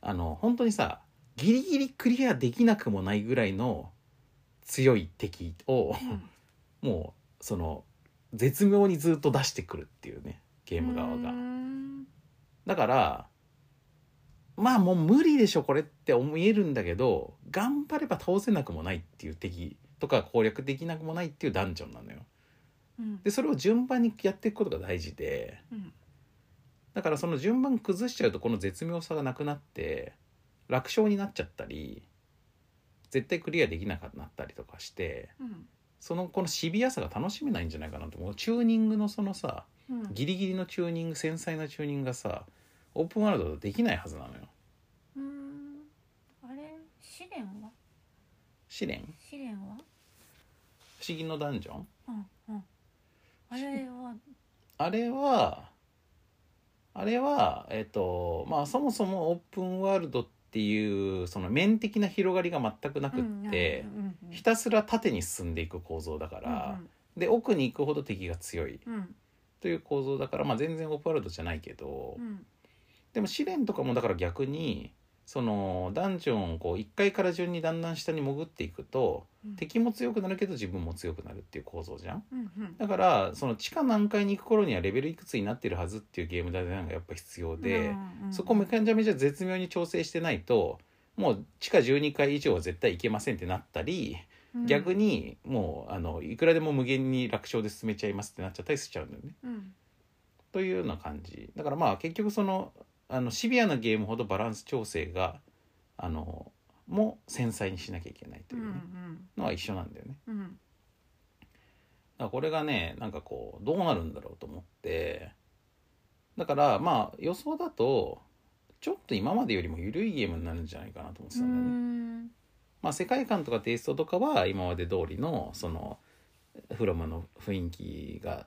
あの本当にさギリギリクリアできなくもないぐらいの強い敵をうんもうその絶妙にずっと出してくるっていうねゲーム側うが。んだからまあもう無理でしょこれって思えるんだけど頑張れば倒せなくもないっていう敵とか攻略できなくもないっていうダンジョンなのよ。うん。でそれを順番にやっていくことが大事でうん。だからその順番崩しちゃうとこの絶妙さがなくなって楽勝になっちゃったり絶対クリアできなくなったりとかしてうん。そのこのシビアさが楽しめないんじゃないかなと思うチューニングのそのさうんギリギリのチューニング繊細なチューニングがさオープンワールドできないはずなのよ。うん。あれ？試練は？試練？試練は？不思議のダンジョン？うんうん。あれは？あれはあれはえっ、とまあそもそもオープンワールドっていうその面的な広がりが全くなくって、ひたすら縦に進んでいく構造だから、で奥に行くほど敵が強いうんうん。という構造だから、まあ、全然オープンワールドじゃないけど、うんでも試練とかもだから逆にそのダンジョンをこう1階から順にだんだん下に潜っていくと、うん。敵も強くなるけど自分も強くなるっていう構造じゃん。うんうん。だからその地下何階に行く頃にはレベルいくつになってるはずっていうゲームデザインがやっぱ必要で、うんうんそこめちゃめちゃ絶妙に調整してないともう地下12階以上は絶対行けませんってなったり、うん。逆にもうあのいくらでも無限に楽勝で進めちゃいますってなっちゃったりしちゃうんだよね。うん。というような感じ。だからまあ結局そのあのシビアなゲームほどバランス調整があのも繊細にしなきゃいけないとうんいううね、のは一緒なんだよね。うんだからこれがねなんかこうどうなるんだろうと思って。だからまあ予想だとちょっと今までよりも緩いゲームになるんじゃないかなと思ってうたんだよね。ん。まあ世界観とかテイストとかは今まで通りのそのフロムの雰囲気が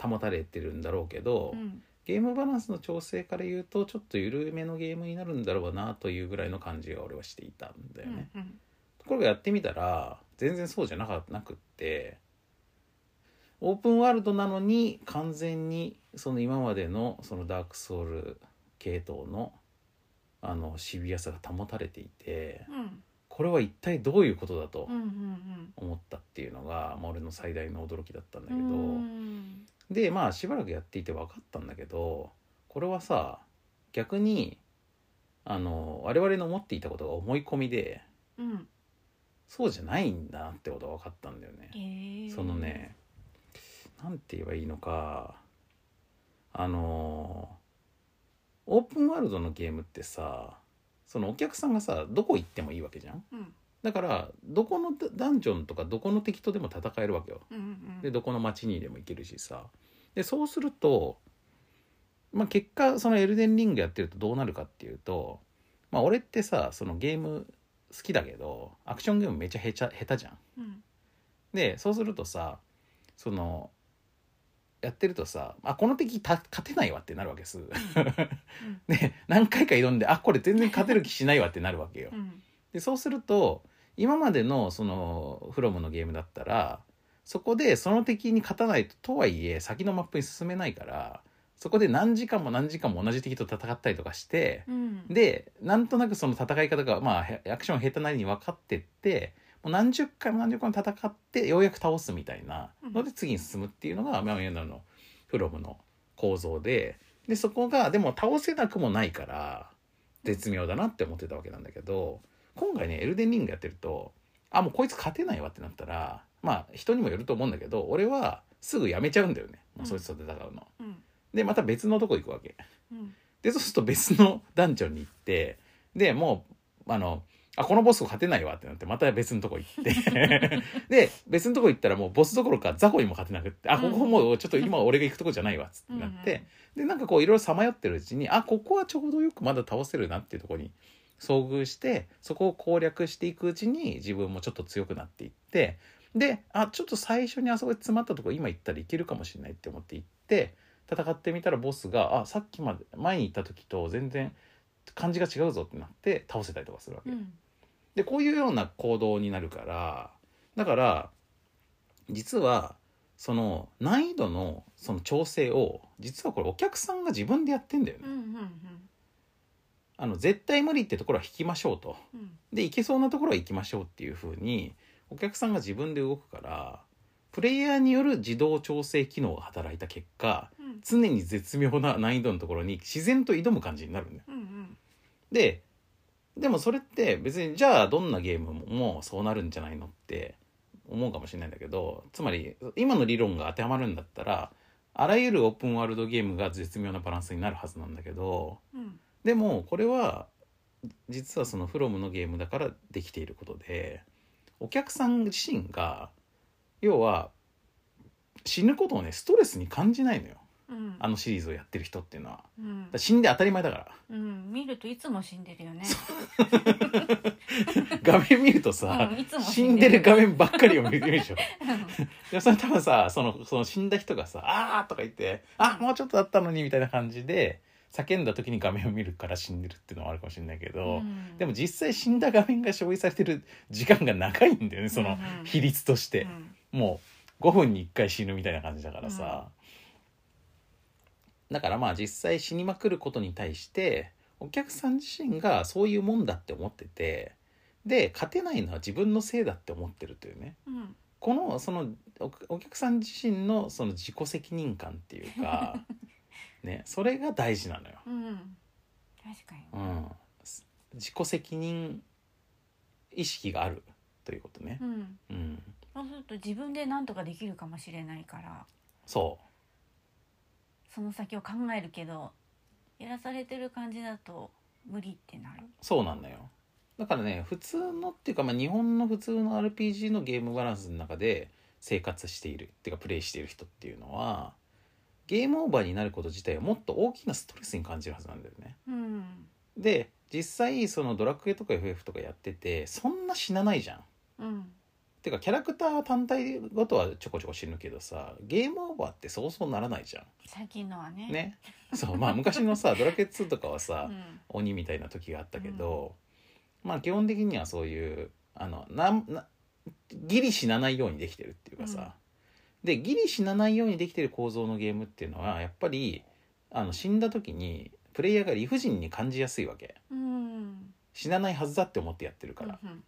保たれてるんだろうけど、うんゲームバランスの調整から言うとちょっと緩めのゲームになるんだろうなというぐらいの感じが俺はしていたんだよね。うんところがやってみたら全然そうじゃなかなくってオープンワールドなのに完全にその今までのそのダークソウル系統のあのシビアさが保たれていてうん。これは一体どういうことだとうんうん思ったっていうのが、まあ、俺の最大の驚きだったんだうけど、んでまあしばらくやっていて分かったんだけどこれはさ逆にあの我々の思っていたことが思い込みでうん。そうじゃないんだなってことが分かったんだよね。へえそのねなんて言えばいいのかあのオープンワールドのゲームってさそのお客さんがさどこ行ってもいいわけじゃん。うんだからどこのダダンジョンとかどこの敵とでも戦えるわけよ。うんうんでどこの町にでも行けるしさ。でそうするとまあ結果そのエルデンリングやってるとどうなるかっていうとまあ俺ってさそのゲーム好きだけどアクションゲームめっちゃへちゃ下手じゃん。うん。でそうするとさそのやってるとさあこの敵た勝てないわってなるわけ ですで何回か挑んであこれ全然勝てる気しないわってなるわけよ。うんでそうすると今までのそのフロムのゲームだったらそこでその敵に勝たないととはいえ先のマップに進めないからそこで何時間も何時間も同じ敵と戦ったりとかしてうん。でなんとなくその戦い方がまあへアクション下手なりに分かってってもう何十回も何十回も戦ってようやく倒すみたいなので次に進むっていうのが、まあ、今のフロムの構造ででそこがでも倒せなくもないから絶妙だなって思ってたわけなんだけど今回ねエルデンリングやってるとあもうこいつ勝てないわってなったらまあ人にもよると思うんだけど俺はすぐやめちゃうんだよね、まあ、そいつと戦うの。うん。でまた別のとこ行くわけ。うん。でそうすると別のダンジョンに行ってでもうあのあこのボス勝てないわってなってまた別のとこ行って。で別のとこ行ったらもうボスどころか雑魚にも勝てなくってあここもうちょっと今俺が行くとこじゃないわっつって。なって、でなんかこういろいろさまよってるうちにあここはちょうどよくまだ倒せるなっていうところに遭遇してそこを攻略していくうちに自分もちょっと強くなっていってであちょっと最初にあそこで詰まったとこ今行ったらいけるかもしれないって思って行って戦ってみたらボスがあさっきまで前に行った時と全然感じが違うぞってなって倒せたりとかするわけ、うん。でこういうような行動になるからだから実はその難易度のその調整を実はこれお客さんが自分でやってんだよね。うんうんあの絶対無理ってところは引きましょうと。うんで行けそうなところは行きましょうっていう風にお客さんが自分で動くからプレイヤーによる自動調整機能が働いた結果うん常に絶妙な難易度のところに自然と挑む感じになるんだよ。うんうんででもそれって別にじゃあどんなゲームもそうなるんじゃないのって思うかもしれないんだけどつまり今の理論が当てはまるんだったらあらゆるオープンワールドゲームが絶妙なバランスになるはずなんだけどうんでもこれは実はそのフロムのゲームだからできていることでお客さん自身が要は死ぬことをねストレスに感じないのよ。うん。あのシリーズをやってる人っていうのは。うん。ら死んで当たり前だから。うん。見るといつも死んでるよね。画面見るとさ、うん死んでる。画面ばっかりを見るでしょ。でそれ多分さそのその死んだ人がさ「あー」とか言って「あもうちょっとだったのに」みたいな感じで叫んだ時に画面を見るから死んでるっていうのはあるかもしれないけど、うん。でも実際死んだ画面が消費されてる時間が長いんだよねそのうん。うん比率として、うん。もう5分に1回死ぬみたいな感じだからさ、だからまあ実際死にまくることに対してお客さん自身がそういうもんだって思っててで勝てないのは自分のせいだって思ってるというね。うん。このそのおお客さん自身のその自己責任感っていうか ねそれが大事なのよ。うん確かに。うん、自己責任意識がある。ということね。う。ん。うん、そうすると自分で何とかできるかもしれないから。そう。その先を考えるけどやらされてる感じだと無理ってなる。そうなんだよ。だからね普通のっていうか、まあ、日本の普通の RPG のゲームバランスの中で生活している。っていうかプレイしている人っていうのはゲームオーバーになること自体はもっと大きなストレスに感じるはずなんだよね。うん。で実際そのドラクエとか FF とかやっててそんな死なないじゃん。うん。てかキャラクター単体ごとはちょこちょこ死ぬけどさゲームオーバーってそうそうならないじゃ最近のはね。んね。そうまあ昔のさドラクエ2とかはさ、うん。鬼みたいな時があったけど、まあ基本的にはそういうあのなんなギリ死なないようにできてるっていうかさ、でギリ死なないようにできてる構造のゲームっていうのはやっぱりあの死んだ時にプレイヤーが理不尽に感じやすいわけ。うん。死なないはずだって思ってやってるから、うん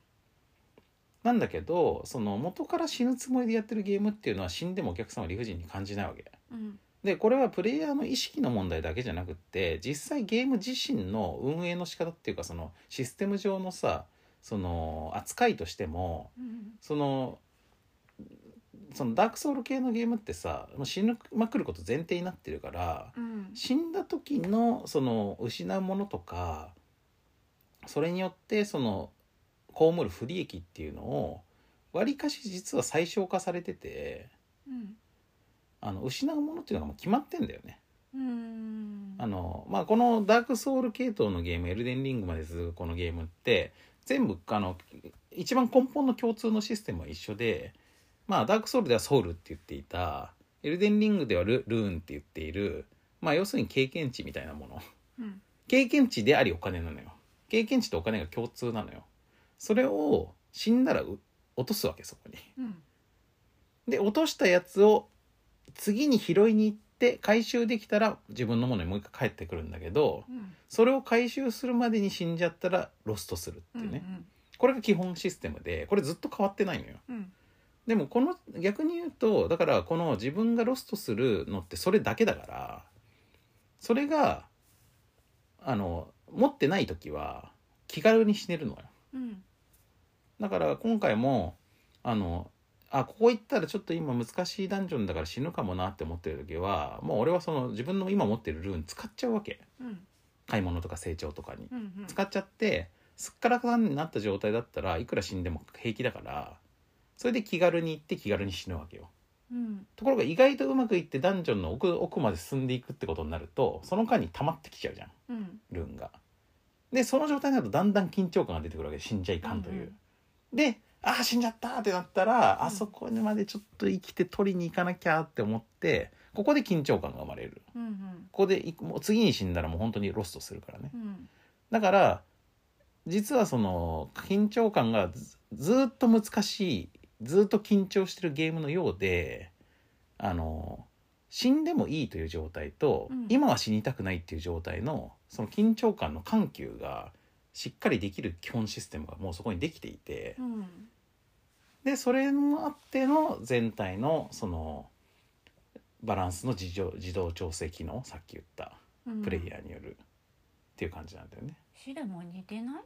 なんだけどその元から死ぬつもりでやってるゲームっていうのは死んでもお客さんは理不尽に感じないわけ。うん。でこれはプレイヤーの意識の問題だけじゃなくって実際ゲーム自身の運営の仕方っていうかそのシステム上のさその扱いとしてもうん。そのそのダークソウル系のゲームってさもう死ぬまくること前提になってるからうん。死んだ時のその失うものとかそれによってその被る不利益っていうのをわりかし実は最小化されててうん。あの失うものっていうのがもう決まってんだよね。うん。あのまあ、このダークソウル系統のゲームエルデンリングまで続くこのゲームって全部あの一番根本の共通のシステムは一緒で、まあ、ダークソウルではソウルって言っていたエルデンリングではルルーンって言っている、まあ、要するに経験値みたいなもの。うん。経験値でありお金なのよ。経験値とお金が共通なのよ。それを死んだらう落とすわけそこに。うん。で落としたやつを次に拾いに行って回収できたら自分のものにもう一回帰ってくるんだけどうん。それを回収するまでに死んじゃったらロストするっていうね、これが基本システムでこれずっと変わってないのよ。うんでもこの逆に言うとだからこの自分がロストするのってそれだけだからそれがあの持ってない時は気軽に死ねるのよ。うん。だから今回もあのあここ行ったらちょっと今難しいダンジョンだから死ぬかもなって思ってる時はもう俺はその自分の今持ってるルーン使っちゃうわけ。うん。買い物とか成長とかに。うんうん。使っちゃってすっからかんになった状態だったらいくら死んでも平気だからそれで気軽に行って気軽に死ぬわけよ。うん。ところが意外とうまくいってダンジョンの奥奥まで進んでいくってことになるとその間に溜まってきちゃうじゃん。うん。ルーンが。でその状態になるとだんだん緊張感が出てくるわけで死んじゃいかんという。でああ死んじゃったってなったら、うん。あそこにまでちょっと生きて取りに行かなきゃって思ってここで緊張感が生まれる。うんうん。ここでいもう次に死んだらもう本当にロストするからね。うん。だから実はその緊張感がずっと難しいずーっと緊張してるゲームのようであの死んでもいいという状態と、うん。今は死にたくないっていう状態のその緊張感の緩急がしっかりできる基本システムがもうそこにできていて、うん。でそれもあっての全体のそのバランスの自動自動調整機能さっき言ったうん。プレイヤーによるっていう感じなんだよね。シレも似てない？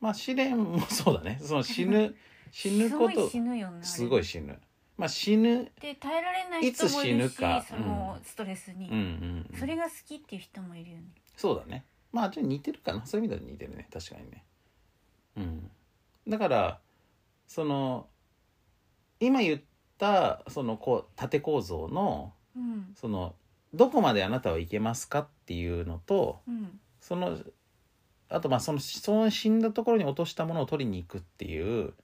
まあ試練もそうだね。その死ぬ死ぬこすごいと死ぬよねすごい死ぬ。まあ死ぬ。で耐えられない人もいるしいつ死ぬか。そのストレスに、うんうんうん。それが好きっていう人もいるよね。そうだね。まあちょっと似てるかな。そういう意味では似てるね。確かにね。うん。だからその今言ったそのこう縦構造のうん。そのどこまであなたは行けますかっていうのとうん。そのあとまあそのその死んだところに落としたものを取りに行くっていう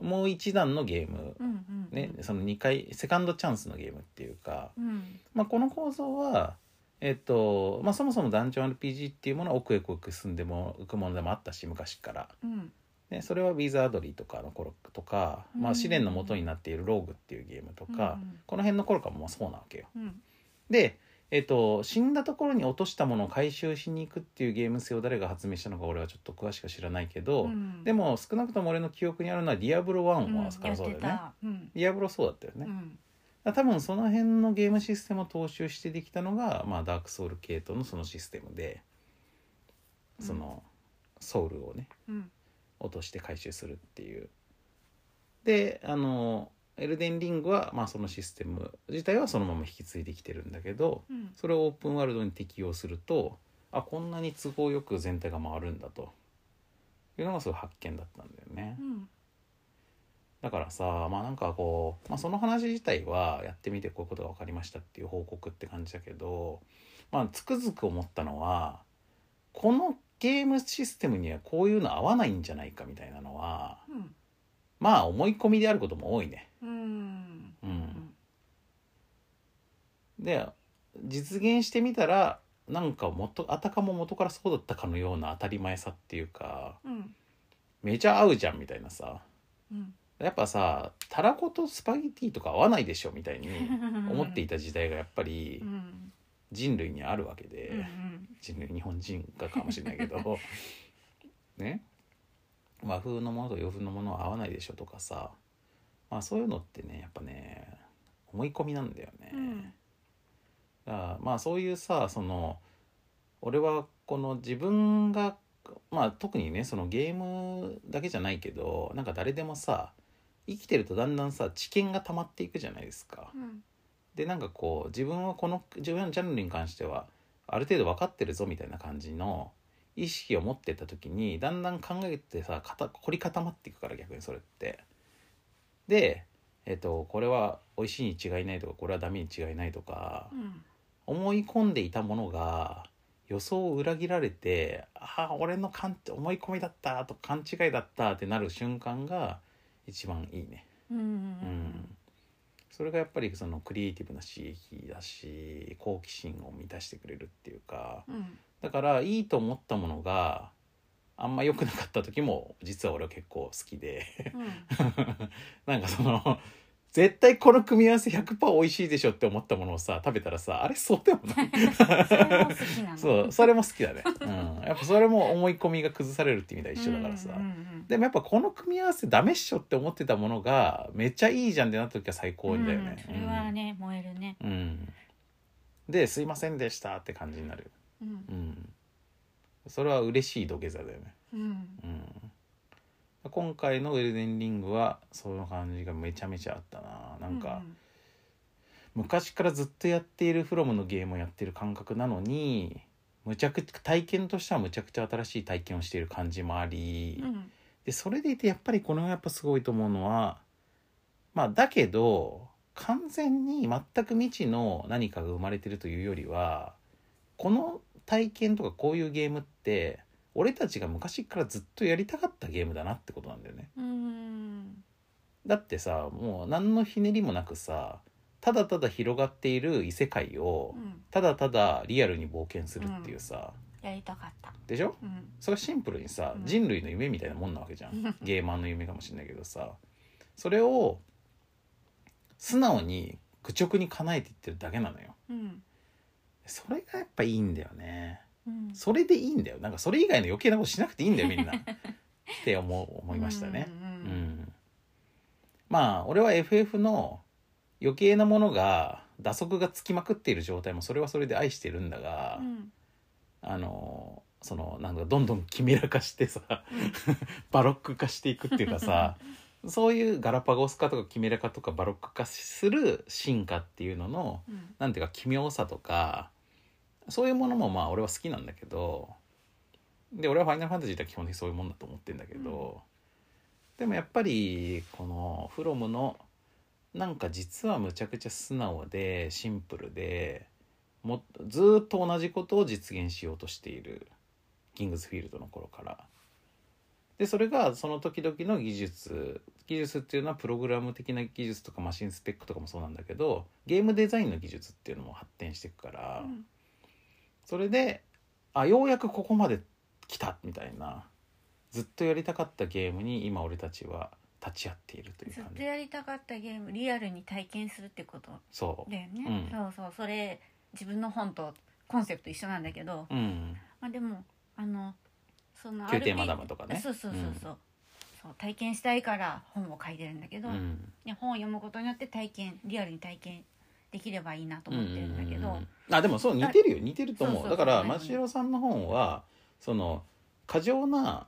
もう一段のゲーム。うんうんね、その2回セカンドチャンスのゲームっていうか、うん。まあ、この構造は、えっとまあ、そもそもダンジョン RPG っていうものは奥へ奥へ進んでもいくものでもあったし昔から、うん。ね、それはウィザードリーとかの頃とか、まあ、うん試練の元になっているローグっていうゲームとか、うんこの辺の頃からもそうなわけよ。うん。で、えっと、死んだところに落としたものを回収しに行くっていうゲーム性を誰が発明したのか俺はちょっと詳しくは知らないけど、うんでも少なくとも俺の記憶にあるのは「ディアブロ1」うんはからそうだよね。うんディアブロそうだったよね。うん多分その辺のゲームシステムを踏襲してできたのが、まあ、ダークソウル系統のそのシステムでうんそのソウルをねうん落として回収するっていう。であのエルデンリングは、まあ、そのシステム自体はそのまま引き継いできてるんだけどうんそれをオープンワールドに適用するとあこんなに都合よく全体が回るんだというのがすごい発見だったんだよね。うんだからさまあなんかこう、まあ、その話自体はやってみてこういうことが分かりましたっていう報告って感じだけどまあつくづく思ったのはこのゲームシステムにはこういうの合わないんじゃないかみたいなのはうんまあ思い込みであることも多いね。うん。うん、で実現してみたらなんか元あたかも元からそうだったかのような当たり前さっていうかうん。めちゃ合うじゃんみたいなさ。うん。やっぱさたらことスパゲティとか合わないでしょみたいに思っていた時代がやっぱり うん。人類にあるわけで、うんうん。人類日本人がかもしれないけど ね。和風のものと洋風のものは合わないでしょとかさまあそういうのってねやっぱね思い込みなんだよね。うんだからまあそういうさその俺はこの自分がまあ特にねそのゲームだけじゃないけどなんか誰でもさ生きてるとだんだんさ知見が溜まっていくじゃないですか。うんでなんかこう自分はこの自分のジャンルに関してはある程度分かってるぞみたいな感じの意識を持ってった時にだんだん考えてさ凝り固まっていくから逆にそれって。で、えっとこれは美味しいに違いないとかこれはダメに違いないとかうん。思い込んでいたものが予想を裏切られてああ俺の勘思い込みだったとか勘違いだったってなる瞬間が一番いいね。うん。うん、それがやっぱりそのクリエイティブな刺激だし好奇心を満たしてくれるっていうかうん。だからいいと思ったものがあんま良くなかった時も実は俺は結構好きで。なんかその絶対この組み合わせ100%美味しいでしょって思ったものをさ食べたらさあれそうでもない。それも好きなの。そうそれも好きだね、うん、やっぱそれも思い込みが崩されるって意味では一緒だからさ、うんうんうんでもやっぱこの組み合わせダメっしょって思ってたものがめっちゃいいじゃんってなった時は最高だよね。うん。それはね燃えるね。うん。うん。で「すいませんでした」って感じになる。うん。うん。それは嬉しい土下座だよね。うんうん。今回の「ウェルデンリング」はその感じがめちゃめちゃあったな。なんか、昔からずっとやっているフロムのゲームをやってる感覚なのにむちゃくちゃ体験としてはむちゃくちゃ新しい体験をしている感じもあり。うんでそれでいてやっぱりこのやっぱすごいと思うのはまあだけど完全に全く未知の何かが生まれてるというよりはこの体験とかこういうゲームって俺たちが昔からずっとやりたかったゲームだなってことなんだよね。うん。だってさもう何のひねりもなくさただただ広がっている異世界をうん。ただただリアルに冒険するっていうさ、やりたかった。でしょ？うん。それはシンプルにさ、うん。人類の夢みたいなもんなわけじゃうん。ん ゲーマーの夢かもしれないけどさ。それを素直に愚直に叶えていってるだけなのよ。うん。それがやっぱいいんだよねうん。それでいいんだよ。なんかそれ以外の余計なことしなくていいんだよみんな。って思う思いましたね。うんうんまあ俺は FF の余計なものが打足がつきまくっている状態もそれはそれで愛してるんだが、うん。あのそのなんかどんどんキメラ化してさ バロック化していくっていうかさそういうガラパゴス化とかキメラ化とかバロック化する進化っていうののうん。なんていうか奇妙さとかそういうものもまあ俺は好きなんだけどで俺は「ファイナルファンタジー」って基本的にそういうもんだと思ってんだけど、でもやっぱりこのフロムのなんか実はむちゃくちゃ素直でシンプルでもずーっと同じことを実現しようとしているキングズフィールドの頃から。でそれがその時々の技術技術っていうのはプログラム的な技術とかマシンスペックとかもそうなんだけどゲームデザインの技術っていうのも発展していくから、うんそれであようやくここまで来たみたいなずっとやりたかったゲームに今俺たちは立ち会っているというずっ感じとやりたかったゲームリアルに体験するってことそう。だよね、うん。そうそう。それ自分の本とコンセプト一緒なんだけど、うん。まあ、でもあのその宮廷マダムとかね。そうそうそうそう,、そう体験したいから本を書いてるんだけど、うん。ね本を読むことによって体験リアルに体験できればいいなと思ってるんだけど、うんうんうんあでもそう似てるよ似てると思う。だから真城さんの本はその過剰な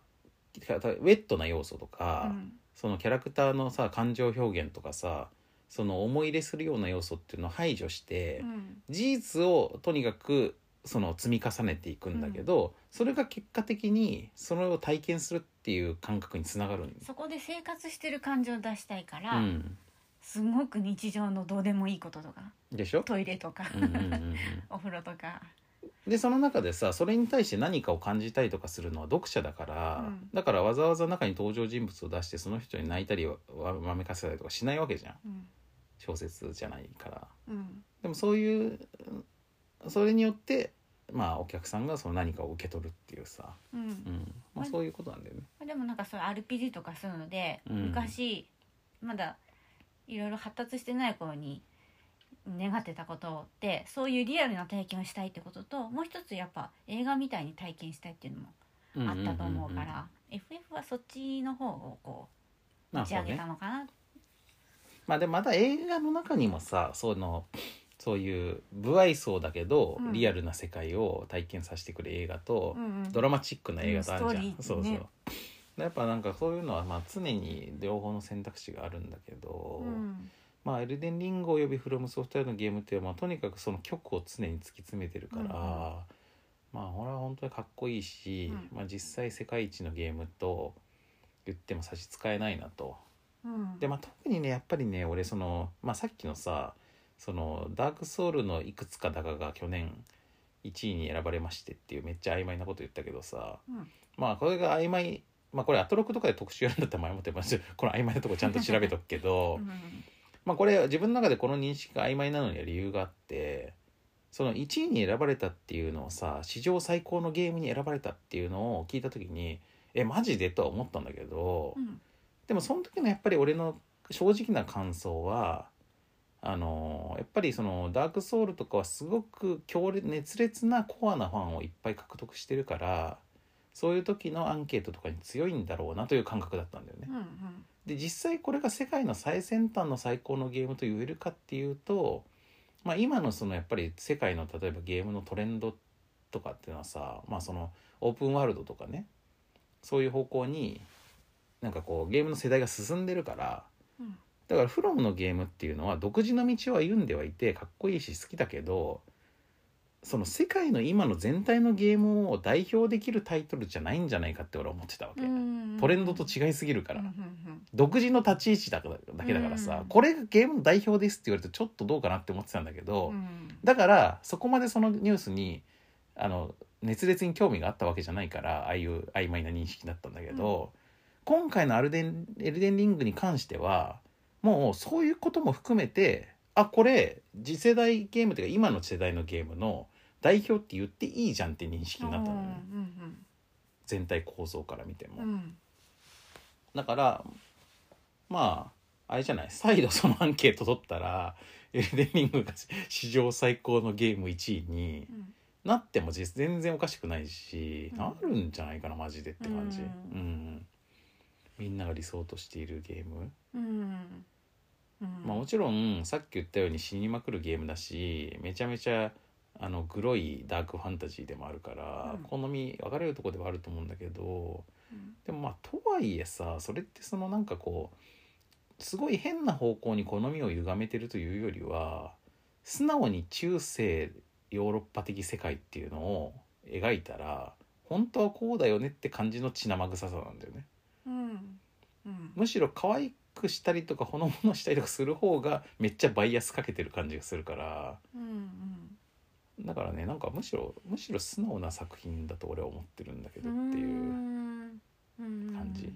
ウェットな要素とか、うん。そのキャラクターのさ感情表現とかさその思い入れするような要素っていうのを排除して、うん。事実をとにかくその積み重ねていくんだけど、それが結果的にそれを体験するっていう感覚につながる。そこで生活してる感情を出したいから、うん、すごく日常のどうでもいいこととかでしょ、トイレとか、うんうんうんうん。お風呂とか。でその中でさそれに対して何かを感じたりとかするのは読者だから、うん。だからわざわざ中に登場人物を出してその人に泣いたりわわめかせたりとかしないわけじゃん。うん。小説じゃないから。うん。でもそういうそれによってまあお客さんがその何かを受け取るっていうさ、うん。うん。まあ、そういうことなんだよね。でもなんかそう RPG とかそういうので、うん。昔まだいろいろ発達してない頃に願ってたことってそういうリアルな体験をしたいってことともう一つやっぱ映画みたいに体験したいっていうのもあったと思うから、FF はそっちの方をこう打ち上げた。のかな、まあでもまた映画の中にもさそのそういう不愛想だけど、うん。リアルな世界を体験させてくる映画と、うんうん。ドラマチックな映画とあるじゃん、うんストーリーってそうねそうやっぱなんかそういうのはまあ常に両方の選択肢があるんだけど、うん。まあエルデンリングおよびフロムソフトウェアのゲームっていうのは、まあ、とにかくその曲を常に突き詰めてるから、うん。うんまあこれは本当にかっこいいし、うん。まあ実際世界一のゲームと言っても差し支えないなと。うん。でまあ特にねやっぱりね俺その、まあ、さっきのさそのダークソウルのいくつかだかが去年1位に選ばれましてっていうめっちゃ曖昧なこと言ったけどさ、うん。まあこれが曖昧まあこれアトロクとかで特集やるんだったら前もってますこの曖昧なとこちゃんと調べとくけど、うん。まあこれ自分の中でこの認識が曖昧なのには理由があってその1位に選ばれたっていうのをさ史上最高のゲームに選ばれたっていうのを聞いた時にえマジでとは思ったんだけど、うん。でもその時のやっぱり俺の正直な感想はあのやっぱりそのダークソウルとかはすごく強烈熱烈なコアなファンをいっぱい獲得してるからそういう時のアンケートとかに強いんだろうなという感覚だったんだよね。うんで実際これが世界の最先端の最高のゲームと言えるかっていうと、まあ、今のそのやっぱり世界の例えばゲームのトレンドとかっていうのはさ、まあ、そのオープンワールドとかねそういう方向になんかこうゲームの世代が進んでるからうんだからフロムのゲームっていうのは独自の道を歩んではいてかっこいいし好きだけどその世界の今の全体のゲームを代表できるタイトルじゃないんじゃないかって俺は思ってたわけ、うんトレンドと違いすぎるから、独自の立ち位置だだけだからさ、うん。これがゲームの代表ですって言われるとちょっとどうかなって思ってたんだけど、うん。だからそこまでそのニュースにあの熱烈に興味があったわけじゃないからああいう曖昧な認識だったんだけど、今回のアルデンエルデンリングに関してはもうそういうことも含めてあこれ次世代ゲームというか今の世代のゲームの代表って言っていいじゃんって認識になったのね、うん全体構造から見ても。うん。うんだからまああれじゃない。再度そのアンケート取ったら エルデンリングが史上最高のゲーム1位にうん。なっても実全然おかしくないし、うん。なるんじゃないかなマジでって感じ、ううんん。みんなが理想としているゲーム、うん。うん。まあもちろんさっき言ったように死にまくるゲームだしめちゃめちゃあのグロいダークファンタジーでもあるから、うん。好み分かれるとこではあると思うんだけどうん。でもまあとはいえさそれってそのなんかこうすごい変な方向に好みを歪めてるというよりは素直に中世ヨーロッパ的世界っていうのを描いたら本当はこうだよねって感じの血生臭さなんだよね。うん。うん。むしろ可愛くしたりとかほのぼのしたりとかする方がめっちゃバイアスかけてる感じがするからうんだからねなんかむしろむしろ素直な作品だと俺は思ってるんだけどうんっていう。うん。感じ。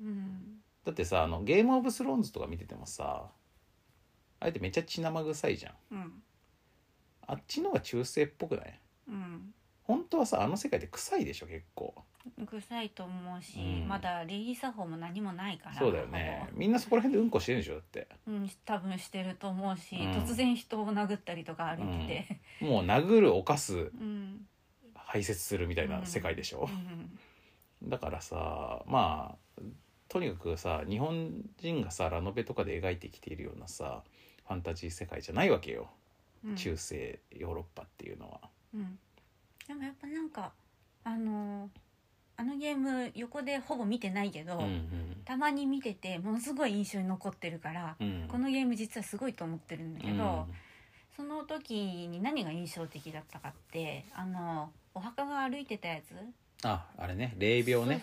うん。だってさあのゲームオブスローンズとか見ててもさあれってめっちゃ血生臭いじゃん。うん。あっちの方が中世っぽくない？うん本当はさあの世界で臭いでしょ結構。臭いと思うし、うん。まだ礼儀作法も何もないからそうだよね。みんなそこら辺でうんこしてるんでしょだって。ほぼうん多分してると思うし、うん。突然人を殴ったりとか歩いて。てもう殴る犯すうん。排泄するみたいな世界でしょ。う、ん。だからさまあとにかくさ日本人がさラノベとかで描いてきているようなさファンタジー世界じゃないわけよ、うん。中世ヨーロッパっていうのは。うん、でもやっぱなんかあのあのゲーム横でほぼ見てないけど、うんたまに見ててものすごい印象に残ってるから、うん。うんこのゲーム実はすごいと思ってるんだけど、その時に何が印象的だったかってあのお墓が歩いてたやつ、ああれね。霊廟ね。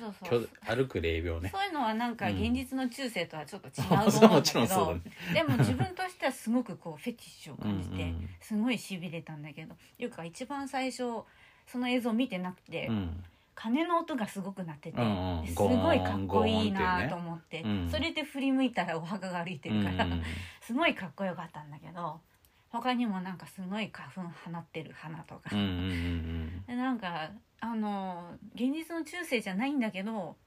歩く霊廟ね。そういうのはなんかうん。現実の中世とはちょっと違うとそ思うんだけど、うだね。でも自分としてはすごくこうフェティッシュを感じて、うんうんすごいしびれたんだけどいうか一番最初その映像見てなくて、うん。鐘の音がすごく鳴ってて、うんうん。すごいかっこいいなと思って、うん。それで振り向いたらお墓が歩いてるから、うんうん。すごいかっこよかったんだけど他にもなんかすごい花粉放ってる花とか、うんうんうんでなんかあの現実の中世じゃないんだけど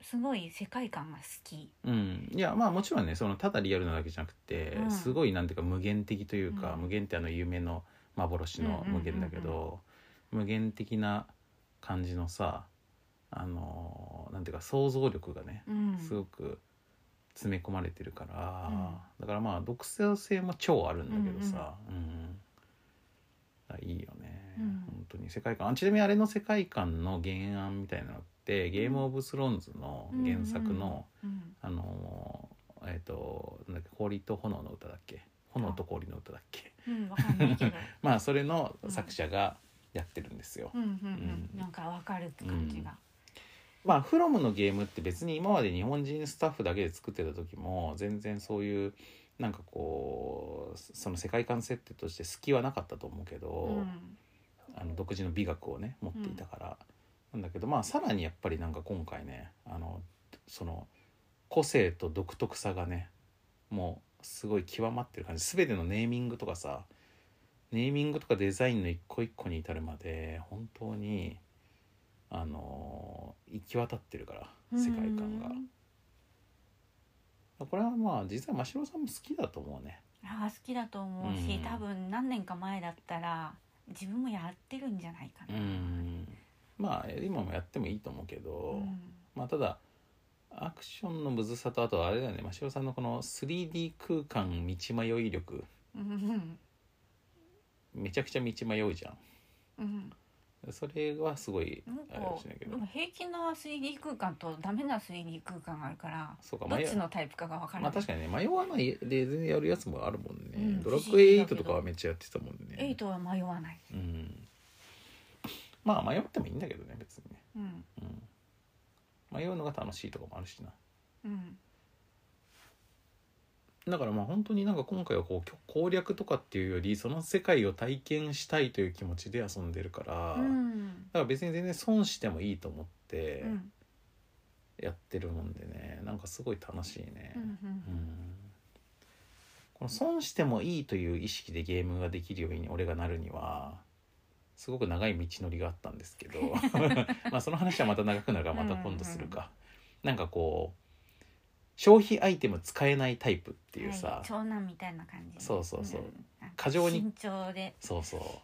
すごい世界観が好き。うん。うんいやまあもちろんねそのただリアルなだけじゃなくて、うん。すごいなんていうか無限的というか、うん。無限ってあの夢の幻の無限だけど、無限的な感じのさあのなんていうか想像力がねうん。すごく詰め込まれてるから、うん。だからまあ独創性も超あるんだけどさ、うんあいいよね、うん。本当に。世界観。あちなみにあれの世界観の原案みたいなのってゲームオブスローンズの原作の、うん。あのえっ、となんだっけ氷と炎の歌だっけ？炎と氷の歌だっけ？まあそれの作者がやってるんですよ、うんうんううん。ん、なんかわかるって感じが。まあフロムのゲームって別に今まで日本人スタッフだけで作ってた時も全然そういうなんかこうその世界観設定として隙はなかったと思うけど、うん。あの独自の美学をね持っていたから、なんだけどまあさらにやっぱりなんか今回ねあのその個性と独特さがねもうすごい極まってる感じ。全てのネーミングとかさネーミングとかデザインの一個一個に至るまで本当にあの行き渡ってるから世界観が。これはまあ実は真城さんも好きだと思うね。ああ好きだと思うし、うん。多分何年か前だったら自分もやってるんじゃないかうな。ん。まあ今もやってもいいと思うけど、うん。まあただアクションのむずさとあとはあれだよね。真城さんのこの 3D 空間道迷い力。うんめちゃくちゃ道迷うじゃうん。んそれはすごいあれかもかしれないけど。でも平気な 3D 空間とダメな 3D 空間があるからそうかどっ迷うちのタイプかが分からない、まあ確かにね迷わないで全然やるやつもあるもんね、うんドラッグ不思議だけ8どとかはめっちゃやってたもんね。8は迷わない、うん。まあ迷ってもいいんだけどね別にね、うん。うん、迷うのが楽しいとかもあるしな。うんだからまあ本当になんか今回はこう攻略とかっていうよりその世界を体験したいという気持ちで遊んでるから、うん。だから別に全然損してもいいと思ってうん。やってるもんでねなんかすごい楽しいね、うんうんこの損してもいいという意識でゲームができるように俺がなるにはすごく長い道のりがあったんですけど まあその話はまた長くなるからまた今度するか、なんかこう消費アイテム使えないタイプっていうさ、はい、長男みたいな感じ。そうそうそう。過剰に。慎重で、そうそ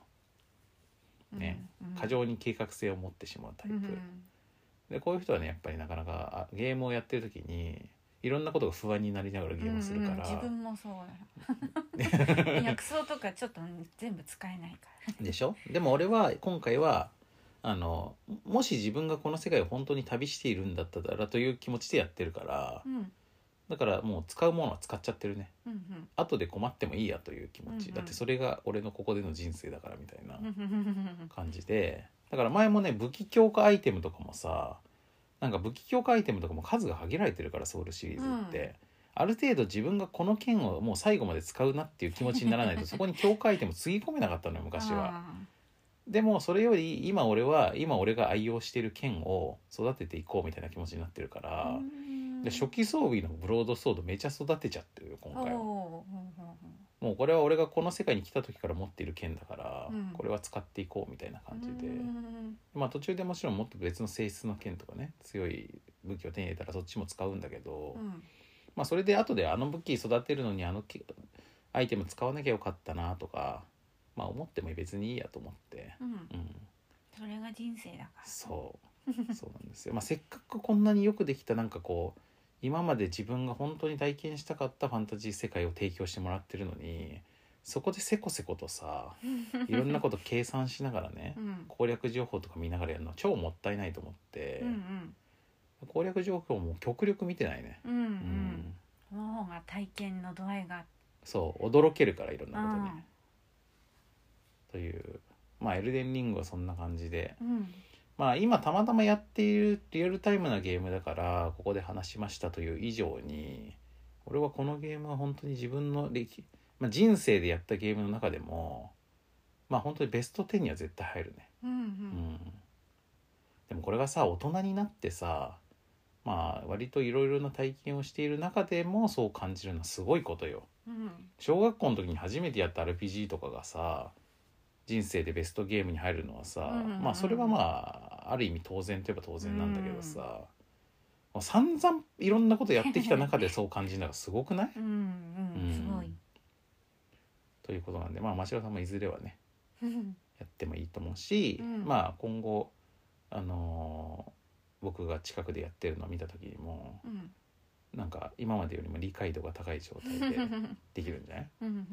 う。ね、うん。過剰に計画性を持ってしまうタイプ、でこういう人はねやっぱりなかなかあゲームをやってる時にいろんなことが不安になりながらゲームをするから、うんうん自分もそうだ。薬草とかちょっと全部使えないから。でしょ？でも俺は今回はあのもし自分がこの世界を本当に旅しているんだったらという気持ちでやってるからうんだからもう使うものは使っちゃってるね。うん後で困ってもいいやという気持ち、うんうん。だってそれが俺のここでの人生だからみたいなうん感じで。だから前もね武器強化アイテムとかもさなんか武器強化アイテムとかも数が限られてるからソウルシリーズって、ある程度自分がこの剣をもう最後まで使うなっていう気持ちにならないと そこに強化アイテムつぎ込めなかったのよ昔は。でもそれより今俺は今俺が愛用している剣を育てていこうみたいな気持ちになってるから、で初期装備のブロードソードめちゃ育てちゃってるよ今回。は。おもうこれは俺がこの世界に来た時から持っている剣だから、うん。これは使っていこうみたいな感じで、うん。まあ途中でもちろんもっと別の性質の剣とかね強い武器を手に入れたらそっちも使うんだけど、うん。まあそれで後であの武器育てるのにあのけアイテム使わなきゃよかったなとかまあ思っても別にいいやと思って、うん。うん、それが人生だから。そう。そうなんですよ、まあ、せっかくこんなによくできたなんかこう今まで自分が本当に体験したかったファンタジー世界を提供してもらってるのにそこでせこせことさいろんなこと計算しながらねうん。攻略情報とか見ながらやるのは超もったいないと思ってう、ん攻略情報も極力見てないね、うんうん。ううん。の方が体験の度合いが。そう驚けるからいろんなことに。あという。まあエルデンリングはそんな感じでうんまあ今たまたまやっているリアルタイムなゲームだからここで話しましたという以上に俺はこのゲームは本当に自分の歴、まあ、人生でやったゲームの中でもまあ本当にベスト10には絶対入るね。うんううん。んでもこれがさ大人になってさまあ割といろいろな体験をしている中でもそう感じるのはすごいことよ。うん。小学校の時に初めてやった RPG とかがさ人生でベストゲームに入るのはさ、うんうんうんまあそれはまあある意味当然といえば当然なんだけどさ、もう散々いろんなことやってきた中でそう感じるのがすごくない？うんうんすごい。ということなんでまあ真城さんもいずれはねうん。やってもいいと思うし、うん。まあ今後あのー僕が近くでやってるのを見た時にもうん。なんか今までよりも理解度が高い状態で できるんじゃない？うん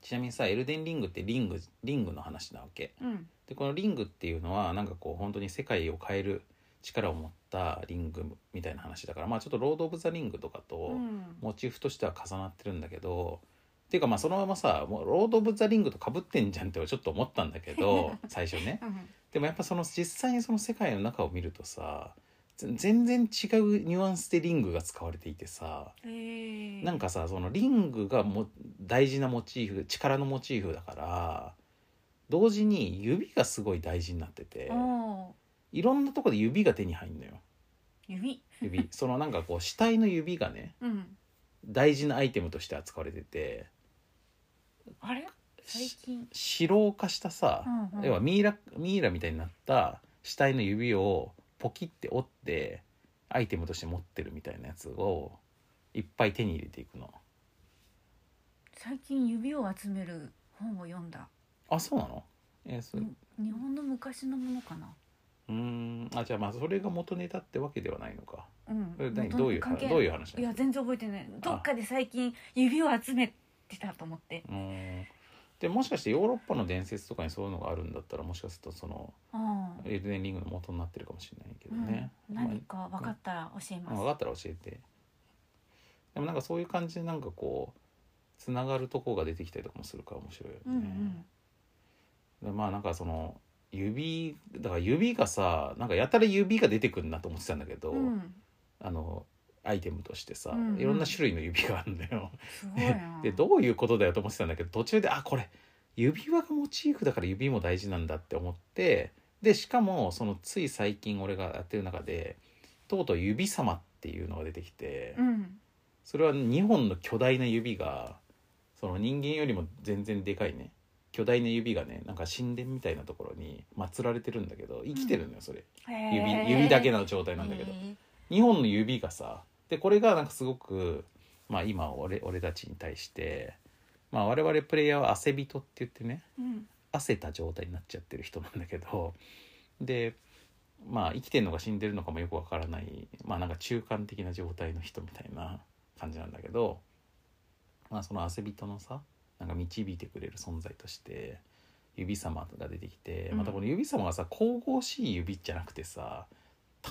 ちなみにさエルデンリングってリングリングの話なわけ。うんうんでこのリングっていうのはなんかこう本当に世界を変える力を持ったリングみたいな話だからまあちょっとロード・オブ・ザ・リングとかとうん。モチーフとしては重なってるんだけど、っていうかまあそのままさもうロード・オブ・ザ・リングとかぶってんじゃんってちょっと思ったんだけど 最初ね。うん。でもやっぱその実際にその世界の中を見るとさぜ全然違うニュアンスでリングが使われていてさへーなんかさそのリングがも大事なモチーフ力のモチーフだから同時に指がすごい大事になってていろんなとこで指が手に入んのよ。指。指。そのなんかこう死体の指がね うん。大事なアイテムとして扱われててあれ？最近。白化したさ、うんうん。要はミイラミイラみたいになった死体の指をポキって折ってアイテムとして持ってるみたいなやつをいっぱい手に入れていくの。最近指を集める本を読んだ。あそうなの？えーそに日本の昔のものかな。うーん。あじゃあまあそれが元ネタってわけではないのか。うん。どういう関係どういう話いや全然覚えてない。どっかで最近指を集めてたと思って。うーん。でもしかしてヨーロッパの伝説とかにそういうのがあるんだったらもしかするとそのエルデンリングの元になってるかもしれないけどうん。ね、何か分かったら教えます。まあ分かったら教えて。でもなんかそういう感じでなんかこうつながるとこが出てきたりとかもするから面白いよね、うんうんでまあなんかその指だから指がさなんかやたら指が出てくるなと思ってたんだけど、うん。あのアイテムとしてさ、うんうんいろんな種類の指があるんだよ。でどういうことだよと思ってたんだけど途中であこれ指輪がモチーフだから指も大事なんだって思ってでしかもそのつい最近俺がやってる中でとうとう指様っていうのが出てきて、うん。それは2本の巨大な指がその人間よりも全然でかいね巨大な指がねなんか神殿みたいなところに祀られてるんだけど生きてるのよそれ、指指だけの状態なんだけど。へえ2本の指がさでこれがなんかすごく、まあ、今俺俺たちに対して、まあ、我々プレイヤーは汗人って言ってねうん。汗た状態になっちゃってる人なんだけどでまあ生きてるのか死んでるのかもよくわからないまあなんか中間的な状態の人みたいな感じなんだけど、まあ、その汗人のさなんか導いてくれる存在として指様が出てきてうん。またこの指様がさ神々しい指じゃなくてさ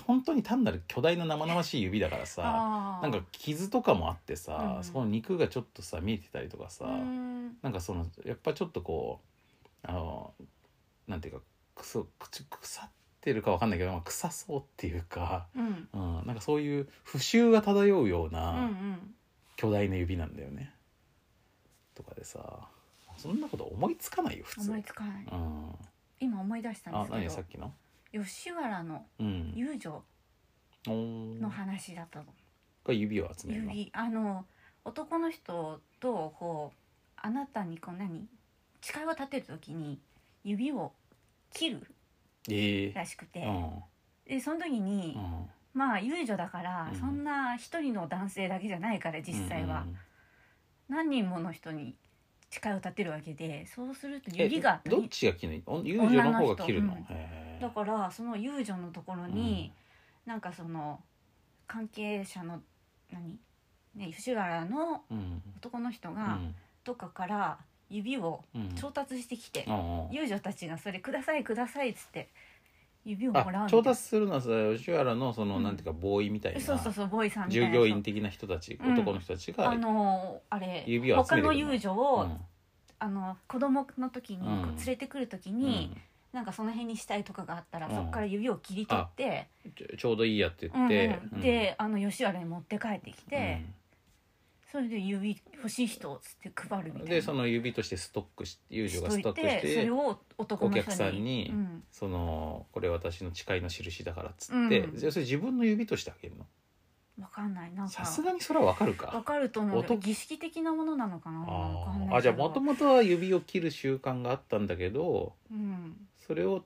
本当に単なる巨大な生々しい指だからさなんか傷とかもあってさ、うん。そこの肉がちょっとさ見えてたりとかさ、うん。なんかそのやっぱちょっとこうあのなんていうかくそく腐ってるかわかんないけど、まあ、臭そうっていうか、うん。うん、なんかそういう腐臭が漂うようなん。巨大な指なんだよね。とかでさそんなこと思いつかないよ普通。思いつかない。うん、今思い出したんあ何ですけさっきの、ど吉原のうん、遊女おー。の話だったの。が指を集めるの。指。あの男の人とこうあなたにこう何？誓いを立てる時に指を切るええらしくて、うん。でその時に、うん。まあ遊女だから、うん。そんな一人の男性だけじゃないから実際は、うん何人もの人に誓いを立てるわけでそうするとえ指がどっちが切るの遊女の方が切るの？女の人へー。だからその遊女のところに、なんかその関係者の何、ね、吉原のうん。男の人がうん。どっかから指をうん。調達してきて、うんうん。遊女たちがそれ「くださいください」っつって指をもらうみたいな。あ調達するのはさ吉原のその、うん。なんていうかボーイみたいな。そうそうそうボーイさんみたいな。従業員的な人たち、う。ん。男の人たちが、あのあれ指を集他のめてくるの遊女を、うん。あの子供の時に連れてくる時に、なんかその辺にしたいとかがあったら、うん。そこから指を切り取って、うんちょちょうどいいやってうん言って、うんであの吉原に持って帰ってきて、それで指欲しい人っつって配るみたいな。でその指としてストックし遊女がストックしてそれを男お客さんにうん。そのこれ私の誓いの印だからっつって、うん。じゃあそれ自分の指としてあげるの？わかんない。なんかさすがにそれはわかるわかかると思う。男儀式的なものなのかな。ああじゃあもとももとは指を切る習慣があったんだけどうん。それを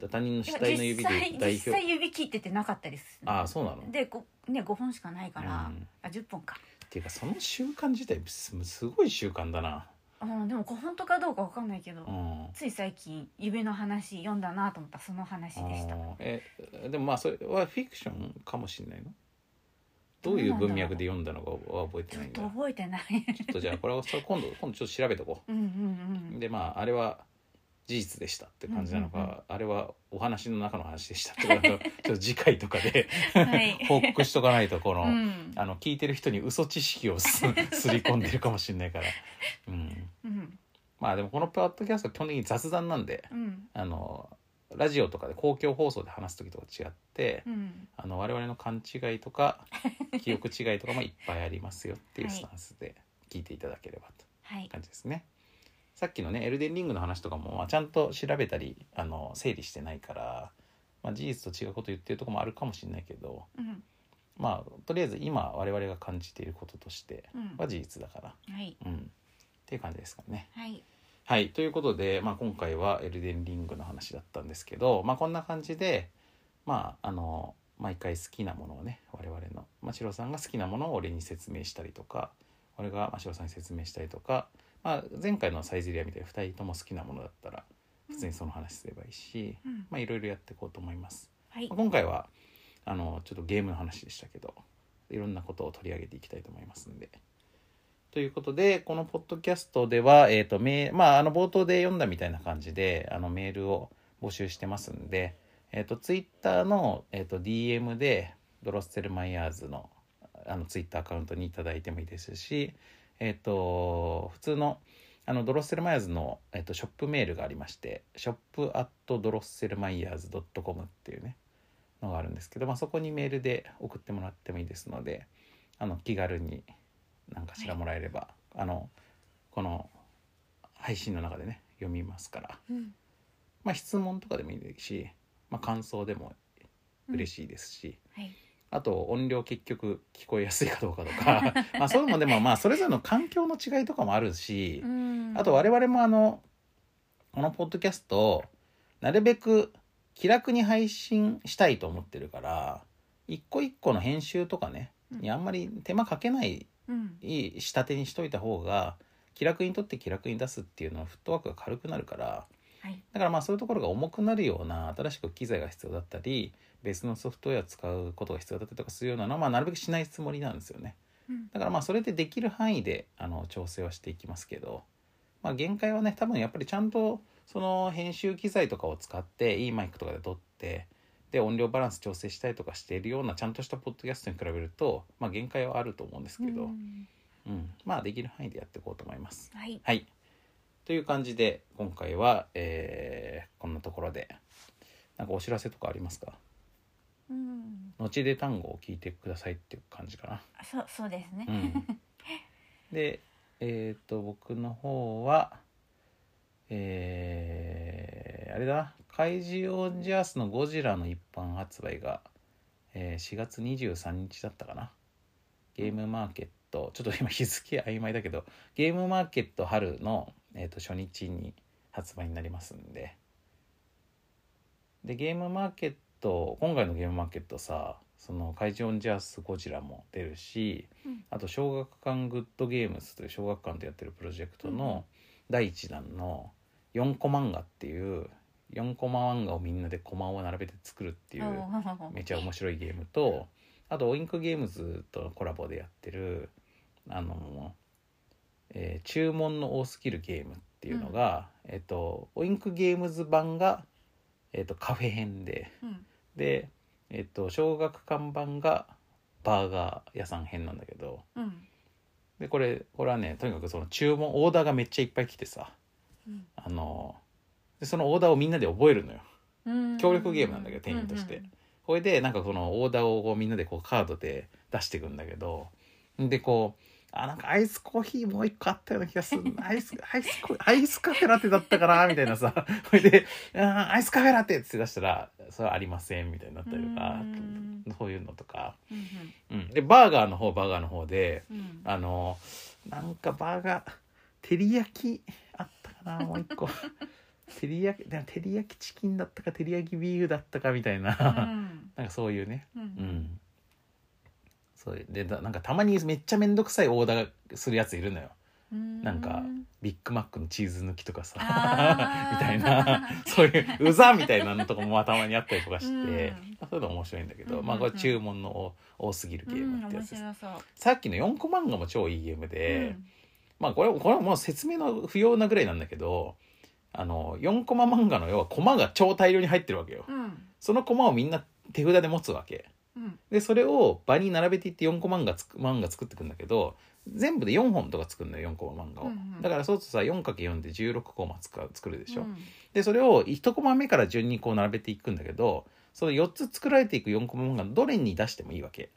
た他人の死体の指で代表実際指切っててなかったですああそうなの？でごね5本しかないから、うん。あ10本かっていうかその習慣自体すすごい習慣だな。あーでもこ本当かどうかわかんないけど、うん。つい最近指の話読んだなと思ったその話でした。あーえでもまあそれはフィクションかもしれないの？どういう文脈で読んだのかは覚えてないんだ。ちょ覚えてない。っとじゃあこれをそれ今度今度ちょっと調べとこう。んうんうでまああれは事実でしたって感じなのか、うんうんあれはお話の中の話でしたってことを ちょっと次回とかではい。報告しとかないとこの、うん。あの聞いてる人に嘘知識をす すり込んでるかもしれないから、うん、うん。まあでもこのポッドキャストは基本的に雑談なんでうん。あのラジオとかで公共放送で話す時とか違って、うん。あの我々の勘違いとか記憶違いとかもいっぱいありますよっていうスタンスで聞いていただければと。はい。感じですね。さっきのねエルデンリングの話とかも、まあ、ちゃんと調べたりあの整理してないから、まあ、事実と違うこと言ってるところもあるかもしれないけどうん。まあとりあえず今我々が感じていることとしてうん。は事実だから、はい。うん、っていう感じですかね。はい。はい。ということで、まあ、今回はエルデンリングの話だったんですけど、まあ、こんな感じでまああの毎回好きなものをね我々の真城さんが好きなものを俺に説明したりとか俺が真城さんに説明したりとか、まあ、前回のサイゼリアみたいに2人とも好きなものだったら普通にその話すればいいし、うんまあいろいろやっていこうと思います。はい今回はあのちょっとゲームの話でしたけどいろんなことを取り上げていきたいと思いますんで。ということでこのポッドキャストでは、えーとまあ、あの冒頭で読んだみたいな感じであのメールを募集してますんで、えー、とツイッターの、えー、と DM でドロッセルマイヤーズのあのツイッターアカウントにいただいてもいいですし、えっ、と普通のあのドロッセルマイヤーズの、えー、とショップメールがありましてショップアットドロッセルマイヤーズドットコムっていうねのがあるんですけど、まあ、そこにメールで送ってもらってもいいですのであの気軽に何かしらもらえれば、あのこの配信の中でね読みますから、うん。まあ、質問とかでもいいし、まあ、感想でも嬉しいですし、はいあと音量結局聞こえやすいかどうかとか。まあそういうのもでもまあそれぞれの環境の違いとかもあるし、うん。あと我々もあのこのポッドキャストをなるべく気楽に配信したいと思ってるから一個一個の編集とかねにあんまり手間かけないうん。いい仕立てにしといた方が気楽にとって気楽に出すっていうのはフットワークが軽くなるからはい。だからまあそういうところが重くなるような新しく機材が必要だったり別のソフトウェアを使うことが必要だったりとかするようなのは、まあ、なるべくしないつもりなんですよね。うん。だからまあそれでできる範囲であの調整はしていきますけど、まあ、限界はね多分やっぱりちゃんとその編集機材とかを使っていいマイクとかで撮ってで音量バランス調整したりとかしているようなちゃんとしたポッドキャストに比べると、まあ、限界はあると思うんですけど、うん。うん。まあできる範囲でやっていこうと思います。はい。はい。という感じで今回は、えーこんなところで。なんかお知らせとかありますか？うん。後で単語を聞いてくださいっていう感じかな。そうそうですね。うん、でえっ、と僕の方はえーあれだ怪獣オンジャースのゴジラの一般発売が、えー4月23日だったかな。ゲームマーケットちょっと今日付曖昧だけどゲームマーケット春の、えー、と初日に発売になりますんで。でゲームマーケット今回のゲームマーケットさその怪獣オンジャースゴジラも出るし、うん。あと小学館グッドゲームズという小学館でやってるプロジェクトの第1弾の4コマ漫画っていう4コマ漫画をみんなでコマを並べて作るっていうめちゃ面白いゲームとあとオインクゲームズとのコラボでやってるあの、えー注文の多すぎるゲームっていうのが、えっとオインクゲームズ版が、えっとカフェ編でうんで、えっと小学館版がバーガー屋さん編なんだけどうん。でこれこれはねとにかくその注文オーダーがめっちゃいっぱい来てさうん。あのでそのオーダーをみんなで覚えるのよ。うん。協力ゲームなんだけど店員として。うんこれでなんかこのオーダーをみんなでこうカードで出していくんだけどでこうあなんかアイスコーヒーもう一個あったような気がする。アイスアイスコアイスカフェラテだったかなみたいなさ。それでアイスカフェラテって出したらそれはありませんみたいになったりとかうん。そういうのとか、うんうん、でバーガーの方バーガーの方でうん。うんあのなんかバーガー照り焼きあったかなもう一個。照り焼きでも照り焼きチキンだったか照り焼きビーフだったかみたいな、うん。なんかそういうね。ううん。んそうでだなんかたまにめっちゃめんどくさいオーダーするやついるのよ。うん。なんかビッグマックのチーズ抜きとかさ みたいな。そういううざみたいなのとかもたまにあったりとかして、うん。そういうの面白いんだけど、うんうんうん。まあこれ注文の多多すぎるゲームってやつ。です、う。さっきの4コマ漫画も超いいゲームで、うん。まあこれこれはもう説明の不要なぐらいなんだけどあの4コマ漫画の要はコマが超大量に入ってるわけよ。うん。そのコマをみんな手札で持つわけ。うん。でそれを場に並べていって4コマ漫画つく漫画作っていくんだけど全部で4本とか作るのよ4コマ漫画を、うんうん。だからそうするとさ 4×4 で16コマ作作るでしょ、うん。でそれを1コマ目から順にこう並べていくんだけどその4つ作られていく4コマ漫画のどれに出してもいいわけ。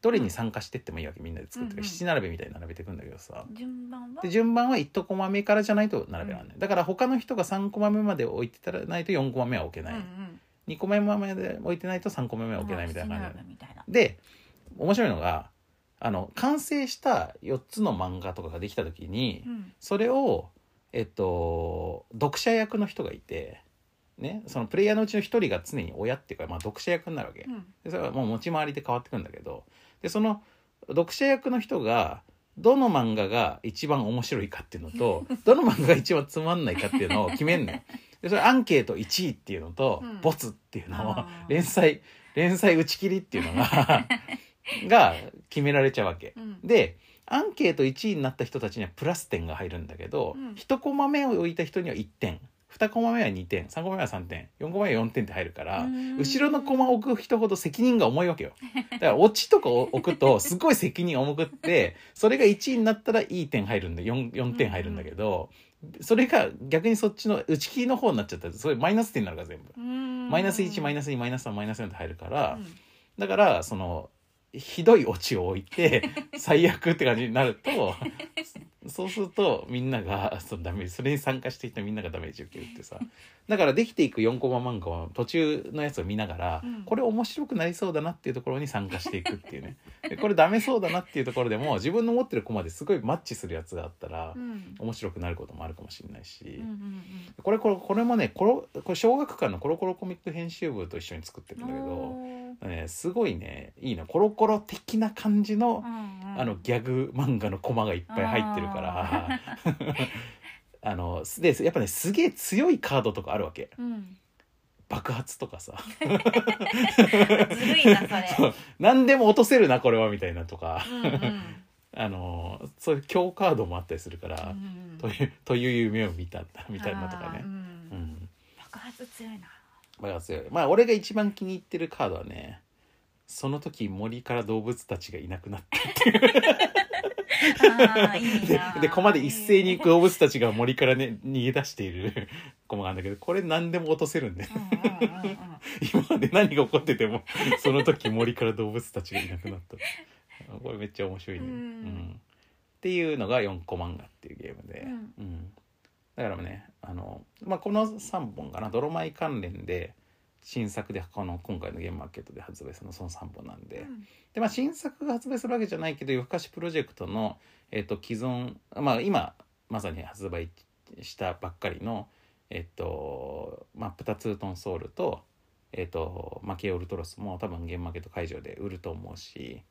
どれに参加してってもいいわけみんなで作ってうんうん七並べみたいに並べていくんだけどさ、順番は？で順番は1コマ目からじゃないと並べられない、だから他の人が3コマ目まで置いてたらないと4コマ目は置けない、うんうん2コマ目まで置いてないと3コマ目は置けないみたいな感じで面白いのがあの完成した4つの漫画とかができた時に、うん。それをえっと読者役の人がいてねそのプレイヤーのうちの1人が常に親っていうか、まあ、読者役になるわけ、うん。でそれはもう持ち回りで変わってくるんだけどでその読者役の人がどの漫画が一番面白いかっていうのと どの漫画が一番つまんないかっていうのを決めんのよ。でそれアンケート1位っていうのと、うん。ボツっていうのをあー。連載連載打ち切りっていうのが が決められちゃうわけ。うん。でアンケート1位になった人たちにはプラス点が入るんだけど、うん。1コマ目を置いた人には1点。2コマ目は2点。3コマ目は3点。4コマ目は4点って入るからうん。後ろのコマを置く人ほど責任が重いわけよ。だからオチとかを置くとすごい責任重くってそれが1位になったらいい点入るんで 4, 4点入るんだけど、それが逆にそっちの打ち切りの方になっちゃったらそれマイナス点になるから全部。うんマイナス1マイナス2マイナス3マイナス4って入るから、うんだからそのひどいオチを置いて最悪って感じになるとそうするとみんなが そのダメージそれに参加していたみんながダメージ受けるってさ。だからできていく4コマ漫画は途中のやつを見ながら、うん。これ面白くなりそうだなっていうところに参加していくっていうね。でこれダメそうだなっていうところでも自分の持ってるコマですごいマッチするやつがあったら、うん。面白くなることもあるかもしれないし。うんうんこれこれこれもねコロこれ小学館のコロコロコミック編集部と一緒に作ってるんだけどね、すごいねいいなコロコロ的な感じの、うんうんあのギャグ漫画のコマがいっぱい入ってるから。あ のでやっぱねすげえ強いカードとかあるわけ。うん。爆発とかさ。ずるいなそれ。そう。何でも落とせるなこれはみたいなとか、うんうん。あのそういう強カードもあったりするから、うんというという夢を見たんだみたいなとかね。う。ん。うん。爆発強いな。爆発強い。まあ俺が一番気に入ってるカードはねその時森から動物たちがいなくなって あーいいなでで駒で一斉に動物たちが森からね逃げ出している駒があるんだけどこれ何でも落とせるんで。うんうんうんうん。今まで何が起こっててもその時森から動物たちがいなくなった。これめっちゃ面白いね、うん。うん。っていうのが4コマンガっていうゲームで、うん。うん。だからねあの、まあ、この3本かな。泥米関連で新作でこの今回のゲームマーケットで発売するのその3本なんで、うん。でまあ、新作が発売するわけじゃないけど夜更かしプロジェクトの、えっと既存、まあ、今まさに発売したばっかりの、えっとマップタツートンソウルと、えっとマケオルトロスも多分ゲームマーケット会場で売ると思うし。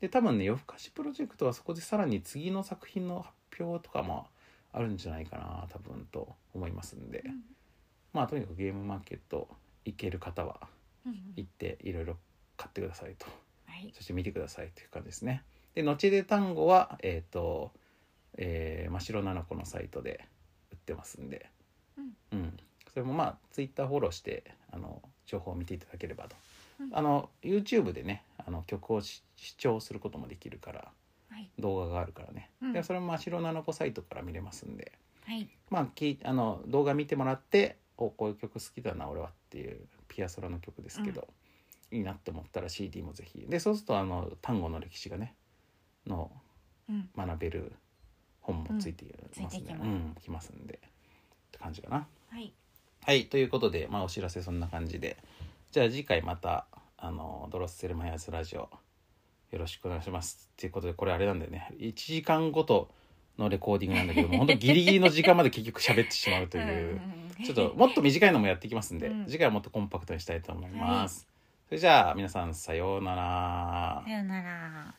で多分ね夜更かしプロジェクトはそこでさらに次の作品の発表とかもあるんじゃないかな多分と思いますんで、うん。まあとにかくゲームマーケット行ける方はうん行っていろいろ買ってくださいと。はい。そして見てくださいという感じですね。で、後で単語は、えっ、と、えー、真っ白なの子のサイトで売ってますんで、うん。それもまあ、ツイッターフォローして、あの、情報を見ていただければと。うん。あの、YouTube でね、あの曲をし視聴することもできるから、はい。動画があるからね。うん。で、それも真っ白なの子サイトから見れますんで、はい。まあ、きあの動画見てもらっておこういう曲好きだな俺はっていうピアソラの曲ですけど、いいなって思ったら CD もぜひ。でそうするとあの単語の歴史がねのうん。学べる本もついてますね、うん。きます。うん、きますんで。って感じかな。はい。はいということでまあお知らせそんな感じで。じゃあ次回またあのドロッセルマイヤーズラジオよろしくお願いします。っていうことでこれあれなんだよね1時間ごとのレコーディングなんだけども本当ギリギリの時間まで結局喋ってしまうという、ちょっともっと短いのもやっていきますんで、うん。次回はもっとコンパクトにしたいと思います。それじゃあ皆さんさようなら。さ。よなら